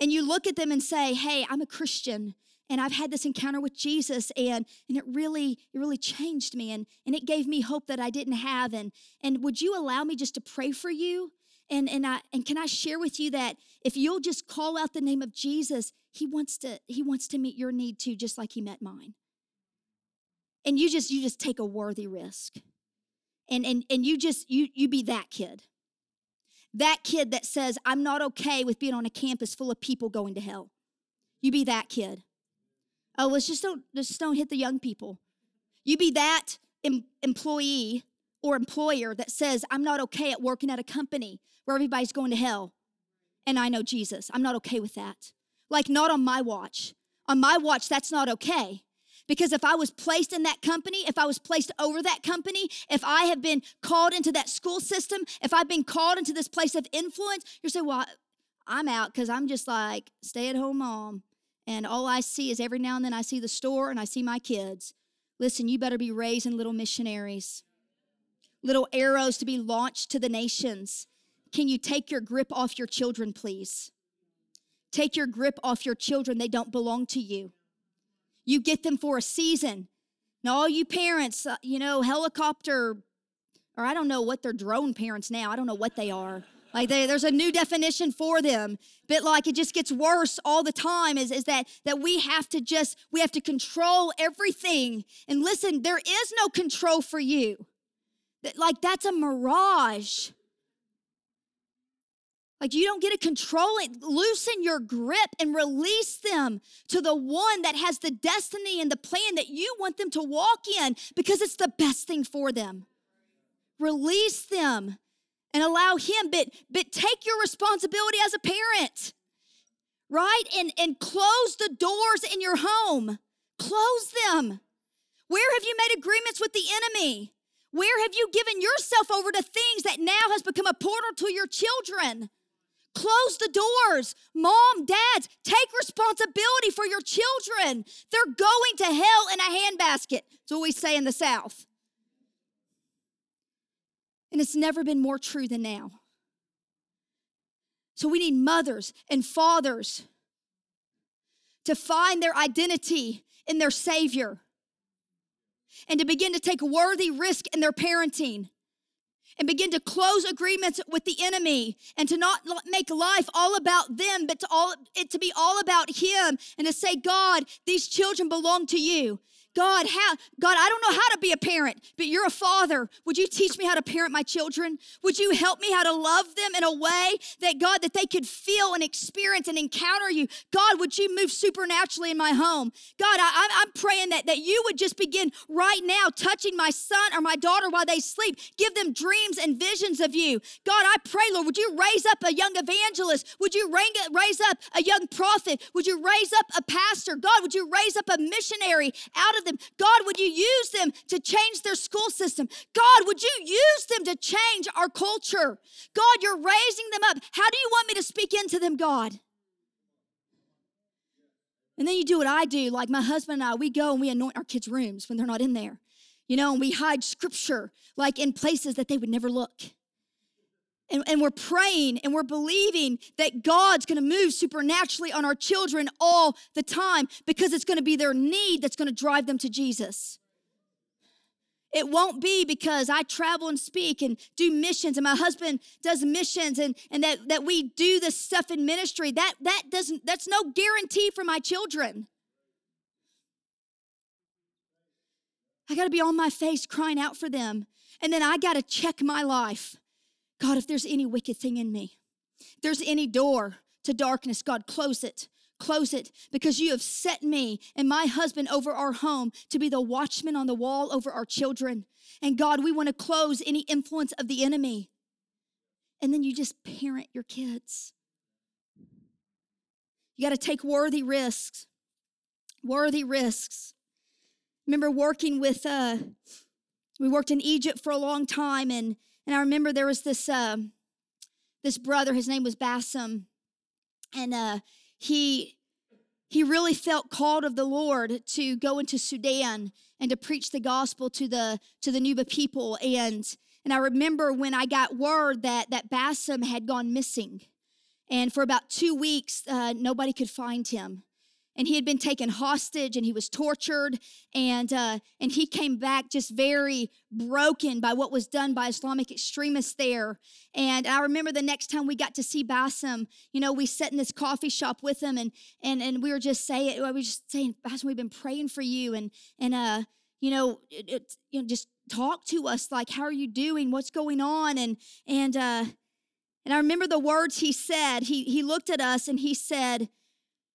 And you look at them and say, Hey, I'm a Christian and I've had this encounter with Jesus and and it really it really changed me and and it gave me hope that I didn't have and and would you allow me just to pray for you? And and I and can I share with you that if you'll just call out the name of Jesus he wants to he wants to meet your need too just like he met mine. And you just you just take a worthy risk. And and and you just you you be that kid that kid that says i'm not okay with being on a campus full of people going to hell. You be that kid. Oh let's just don't just don't hit the young people. You be that em- employee or employer that says i'm not okay at working at a company where everybody's going to hell. And i know jesus. I'm not okay with that. Like not on my watch. On my watch that's not okay because if I was placed in that company, if I was placed over that company, if I have been called into that school system, if I've been called into this place of influence, you're saying, well, I'm out because I'm just like stay at home mom. And all I see is every now and then I see the store and I see my kids. Listen, you better be raising little missionaries, little arrows to be launched to the nations. Can you take your grip off your children, please? Take your grip off your children. They don't belong to you. You get them for a season. Now, all you parents, uh, you know, helicopter, or I don't know what they're drone parents now. I don't know what they are. Like they, there's a new definition for them, but like it just gets worse all the time. Is is that that we have to just we have to control everything. And listen, there is no control for you. That like that's a mirage. Like you don't get to control it. Loosen your grip and release them to the one that has the destiny and the plan that you want them to walk in because it's the best thing for them. Release them and allow him, but, but take your responsibility as a parent, right? And, and close the doors in your home. Close them. Where have you made agreements with the enemy? Where have you given yourself over to things that now has become a portal to your children? Close the doors. Mom, dads, take responsibility for your children. They're going to hell in a handbasket. That's what we say in the South. And it's never been more true than now. So we need mothers and fathers to find their identity in their Savior and to begin to take worthy risk in their parenting and begin to close agreements with the enemy and to not make life all about them but to all it to be all about him and to say god these children belong to you God, how, God, I don't know how to be a parent, but you're a father. Would you teach me how to parent my children? Would you help me how to love them in a way that, God, that they could feel and experience and encounter you? God, would you move supernaturally in my home? God, I, I'm praying that, that you would just begin right now touching my son or my daughter while they sleep. Give them dreams and visions of you. God, I pray, Lord, would you raise up a young evangelist? Would you raise up a young prophet? Would you raise up a pastor? God, would you raise up a missionary out of them. God, would you use them to change their school system? God, would you use them to change our culture? God, you're raising them up. How do you want me to speak into them, God? And then you do what I do, like my husband and I, we go and we anoint our kids' rooms when they're not in there. You know, and we hide scripture like in places that they would never look. And, and we're praying and we're believing that God's gonna move supernaturally on our children all the time because it's gonna be their need that's gonna drive them to Jesus. It won't be because I travel and speak and do missions and my husband does missions and, and that, that we do this stuff in ministry. That that doesn't that's no guarantee for my children. I gotta be on my face crying out for them. And then I gotta check my life. God, if there's any wicked thing in me, there's any door to darkness, God, close it. close it because you have set me and my husband over our home to be the watchman on the wall over our children. And God, we want to close any influence of the enemy. And then you just parent your kids. You got to take worthy risks. Worthy risks. Remember working with, uh, we worked in Egypt for a long time, and, and I remember there was this, uh, this brother, his name was Bassam, and uh, he, he really felt called of the Lord to go into Sudan and to preach the gospel to the, to the Nuba people. And, and I remember when I got word that, that Bassam had gone missing. And for about two weeks, uh, nobody could find him. And he had been taken hostage and he was tortured. And, uh, and he came back just very broken by what was done by Islamic extremists there. And I remember the next time we got to see Bassem, you know, we sat in this coffee shop with him and, and, and we were just saying, we were just saying, Bassem, we've been praying for you. And, and uh, you know, it, it, you know, just talk to us like, how are you doing? What's going on? And, and, uh, and I remember the words he said. He, he looked at us and he said,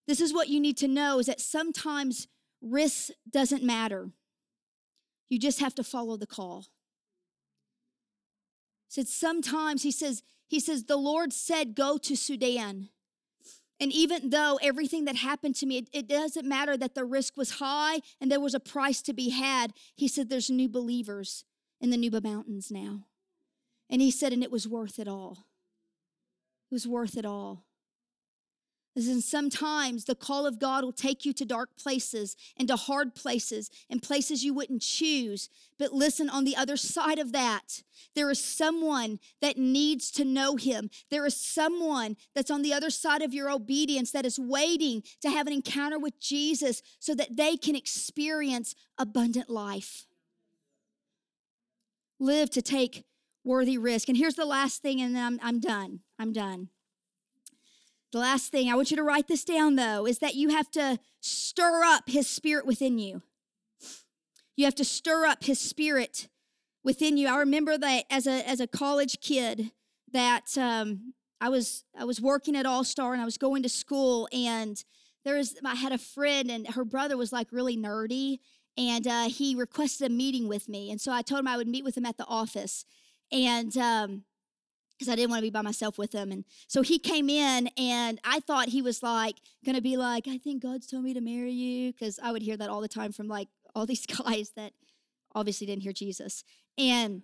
This is what you need to know is that sometimes risk doesn't matter. You just have to follow the call. He said, Sometimes, he says, he says, the Lord said, Go to Sudan. And even though everything that happened to me, it, it, doesn't matter that the risk was high and there was a price to be had. He said, There's new believers in the Nuba Mountains now. And he said, And it was worth it all. It was worth it all. And sometimes the call of God will take you to dark places and to hard places and places you wouldn't choose. But listen, on the other side of that, there is someone that needs to know Him. There is someone that's on the other side of your obedience that is waiting to have an encounter with Jesus so that they can experience abundant life. Live to take worthy risk. And here's the last thing, and then I'm, I'm done. I'm done. The last thing, I want you to write this down though, is that you have to stir up his spirit within you. You have to stir up his spirit within you. I remember that as a as a college kid that um, I was I was working at All Star and I was going to school and there was I had a friend and her brother was like really nerdy and uh, he requested a meeting with me and so I told him I would meet with him at the office and um, because I didn't want to be by myself with him. And so he came in, and I thought he was like going to be like, I think God's told me to marry you. Because I would hear that all the time from like all these <laughs> guys that obviously didn't hear Jesus. And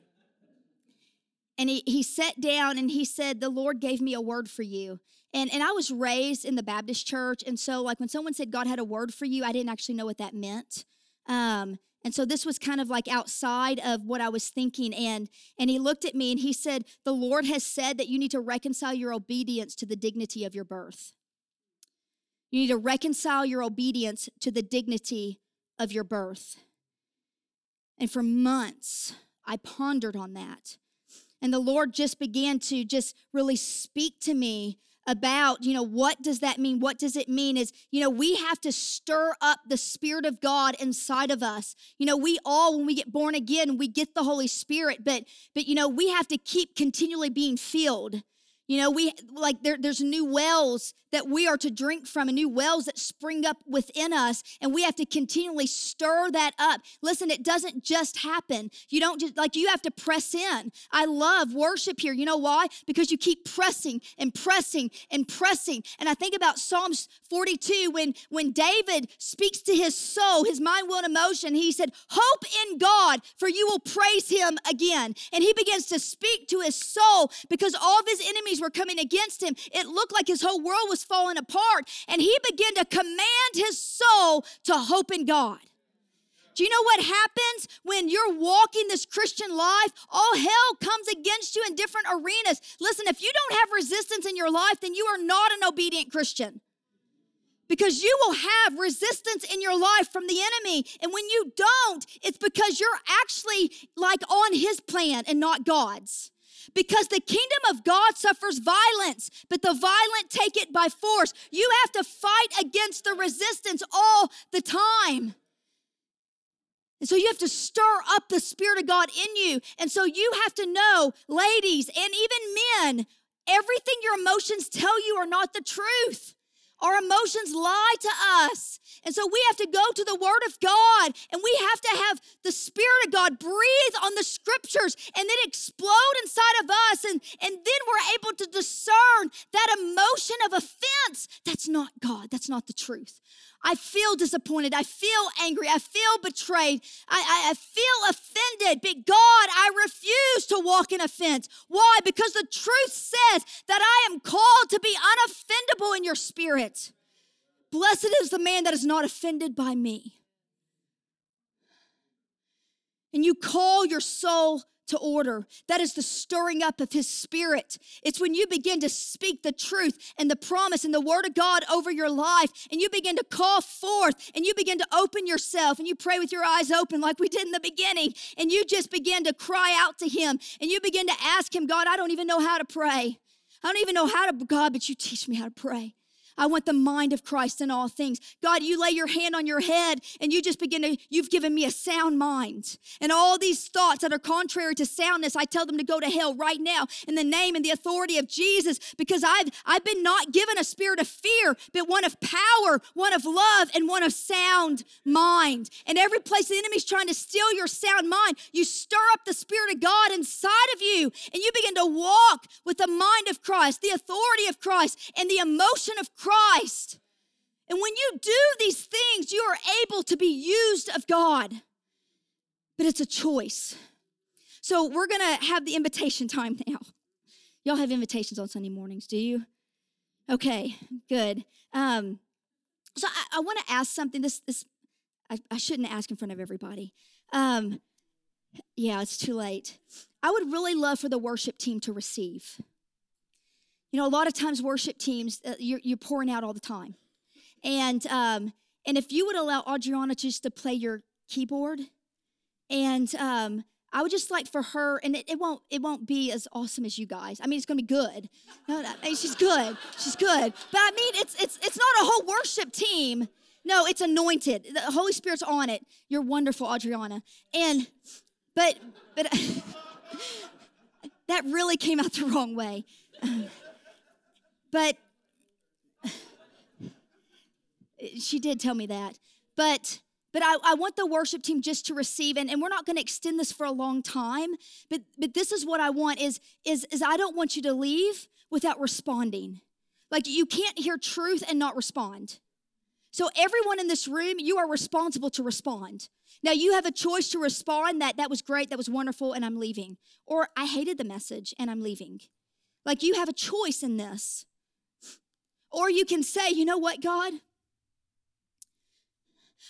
and he, he sat down and he said, The Lord gave me a word for you. And, and I was raised in the Baptist church. And so, like, when someone said God had a word for you, I didn't actually know what that meant. Um, and so this was kind of like outside of what I was thinking. And, and he looked at me and he said, The Lord has said that you need to reconcile your obedience to the dignity of your birth. You need to reconcile your obedience to the dignity of your birth. And for months, I pondered on that. And the Lord just began to just really speak to me about, you know, what does that mean? What does it mean is, you know, we have to stir up the Spirit of God inside of us. You know, we all, when we get born again, we get the Holy Spirit, but, but, you know, we have to keep continually being filled. You know, we like there, there's new wells that we are to drink from and new wells that spring up within us, and we have to continually stir that up. Listen, it doesn't just happen. You don't just like you have to press in. I love worship here. You know why? Because you keep pressing and pressing and pressing. And I think about Psalms 42 when when David speaks to his soul, his mind, will, and emotion. He said, "Hope in God, for you will praise Him again." And he begins to speak to his soul because all of his enemies were coming against him, it looked like his whole world was falling apart. And he began to command his soul to hope in God. Do you know what happens when you're walking this Christian life? All hell comes against you in different arenas. Listen, if you don't have resistance in your life, then you are not an obedient Christian. Because you will have resistance in your life from the enemy. And when you don't, it's because you're actually like on his plan and not God's because the kingdom of God suffers violence, but the violent take it by force. You have to fight against the resistance all the time. And so you have to stir up the Spirit of God in you. And so you have to know, ladies and even men, everything your emotions tell you are not the truth. Our emotions lie to us. And so we have to go to the Word of God and we have to have the Spirit of God breathe on the scriptures and then explode inside of us. And, and then we're able to discern that emotion of offense. That's not God, that's not the truth. I feel disappointed. I feel angry. I feel betrayed. I, I, I, feel offended. But God, I refuse to walk in offense. Why? Because the truth says that I am called to be unoffendable in your spirit. Blessed is the man that is not offended by me. And you call your soul to order. That is the stirring up of his spirit. It's when you begin to speak the truth and the promise and the word of God over your life, and you begin to call forth and you begin to open yourself and you pray with your eyes open, like we did in the beginning, and you just begin to cry out to him and you begin to ask him, God, I don't even know how to pray. I don't even know how to, God, but you teach me how to pray. I want the mind of Christ in all things. God, you lay your hand on your head and you just begin to, you've given me a sound mind. And all these thoughts that are contrary to soundness, I tell them to go to hell right now in the name and the authority of Jesus because I've, I've been not given a spirit of fear, but one of power, one of love, and one of sound mind. And every place the enemy's trying to steal your sound mind, you stir up the Spirit of God inside of you and you begin to walk with the mind of Christ, the authority of Christ, and the emotion of Christ Christ. And when you do these things, you are able to be used of God. But it's a choice. So we're gonna have the invitation time now. Y'all have invitations on Sunday mornings, do you? Okay, good. Um, so I, I want to ask something. This, this, I, I, shouldn't ask in front of everybody. Um, yeah, it's too late. I would really love for the worship team to receive. You know, a lot of times worship teams, uh, you're, you're, pouring out all the time. And, um, and if you would allow Adriana just to play your keyboard, and um, I would just like for her, and it, it, won't it won't be as awesome as you guys. I mean, it's gonna be good. No, no, she's good. She's good. But I mean, it's it's it's not a whole worship team. No, it's anointed. The Holy Spirit's on it. You're wonderful, Adriana. And but but <laughs> that really came out the wrong way. <laughs> But <sighs> she did tell me that. But but I, I, want the worship team just to receive and, and we're not going to extend this for a long time but but this is what i want is is is i don't want you to leave without responding. Like you can't hear truth and not respond. So everyone in this room you are responsible to respond. Now you have a choice to respond that that was great that was wonderful and i'm leaving. Or i hated the message and i'm leaving. Like you have a choice in this or you can say, you know what, God?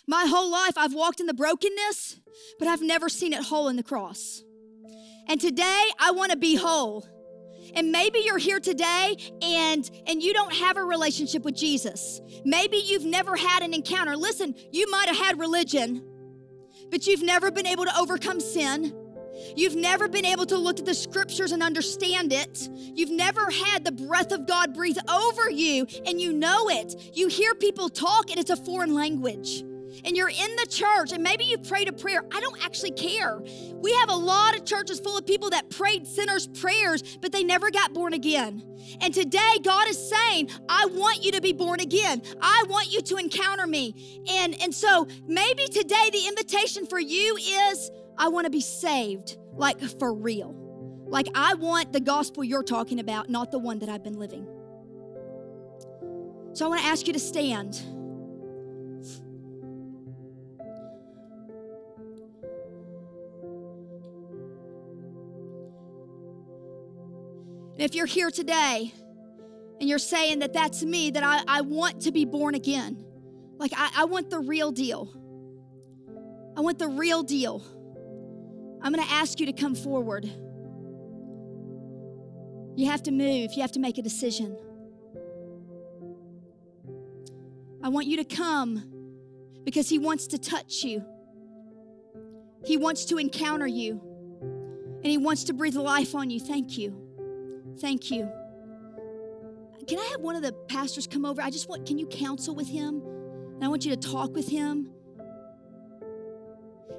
My whole life I've walked in the brokenness, but I've never seen it whole in the cross. And today I want to be whole. And maybe you're here today and and you don't have a relationship with Jesus. Maybe you've never had an encounter. Listen, you might have had religion, but you've never been able to overcome sin. You've never been able to look at the scriptures and understand it. You've never had the breath of God breathe over you and you know it. You hear people talk and it's a foreign language. And you're in the church and maybe you prayed a prayer. I don't actually care. We have a lot of churches full of people that prayed sinners' prayers, but they never got born again. And today, God is saying, I want you to be born again. I want you to encounter me. And, and so maybe today the invitation for you is I want to be saved, like for real. Like I want the gospel you're talking about, not the one that I've been living. So I want to ask you to stand. And if you're here today and you're saying that that's me, that I, I want to be born again, like I, I want the real deal. I want the real deal. I'm going to ask you to come forward. You have to move, you have to make a decision. I want you to come because He wants to touch you, He wants to encounter you, and He wants to breathe life on you. Thank you. Thank you. Can I have one of the pastors come over? I just want, can you counsel with him? And I want you to talk with him.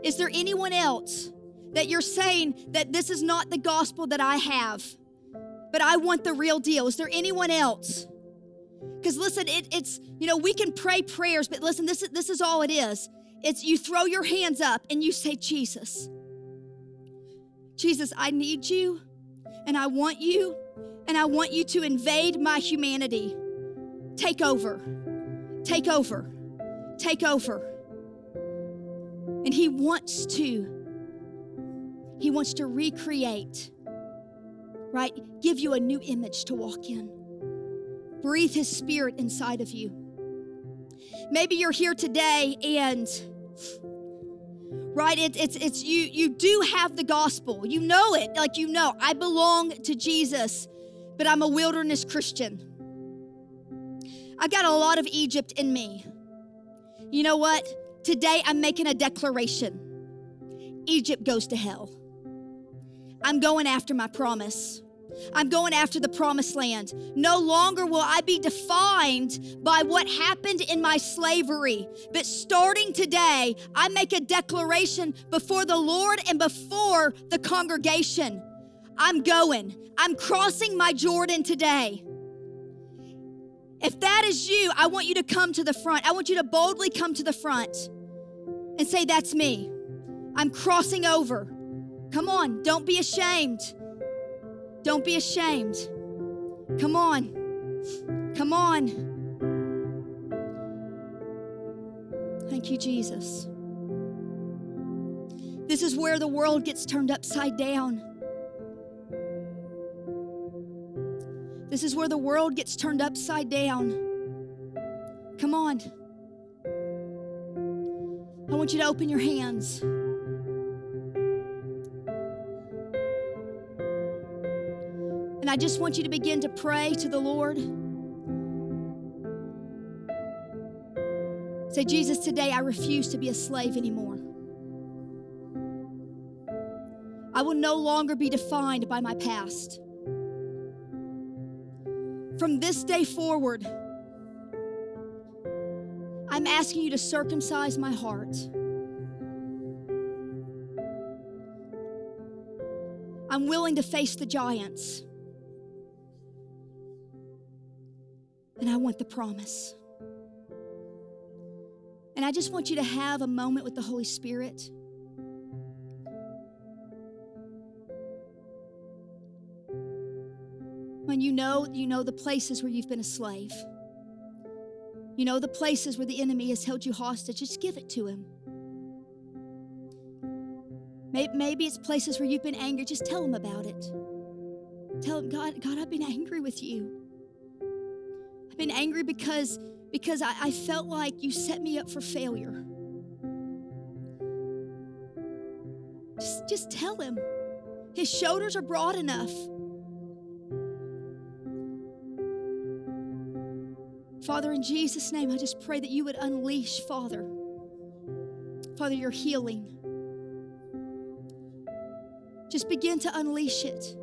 Is there anyone else that you're saying that this is not the gospel that I have, but I want the real deal. Is there anyone else? Because listen, it, it's, you know, we can pray prayers, but listen, this is, this is all it is. It's you throw your hands up and you say, Jesus, Jesus, I need you and I want you and I want you to invade my humanity. Take over, take over, take over. And He wants to, He wants to recreate, right? Give you a new image to walk in. Breathe His Spirit inside of you. Maybe you're here today and right it, it's it's you you do have the gospel you know it like you know i belong to jesus but i'm a wilderness christian i got a lot of egypt in me you know what today i'm making a declaration egypt goes to hell i'm going after my promise I'm going after the promised land. No longer will I be defined by what happened in my slavery. But starting today, I make a declaration before the Lord and before the congregation. I'm going. I'm crossing my Jordan today. If that is you, I want you to come to the front. I want you to boldly come to the front and say, That's me. I'm crossing over. Come on, don't be ashamed. Don't be ashamed. Come on. Come on. Thank you, Jesus. This is where the world gets turned upside down. This is where the world gets turned upside down. Come on. I want you to open your hands. And I just want you to begin to pray to the Lord. Say, Jesus, today I refuse to be a slave anymore. I will no longer be defined by my past. From this day forward, I'm asking you to circumcise my heart. I'm willing to face the giants. And I want the promise. And I just want you to have a moment with the Holy Spirit. When you know, you know the places where you've been a slave. You know the places where the enemy has held you hostage. Just give it to him. Maybe it's places where you've been angry. Just tell him about it. Tell him, God, God, I've been angry with you. Been angry because because I, I felt like you set me up for failure. Just, just tell him. His shoulders are broad enough. Father, in Jesus' name, I just pray that you would unleash, Father, Father, your healing. Just begin to unleash it.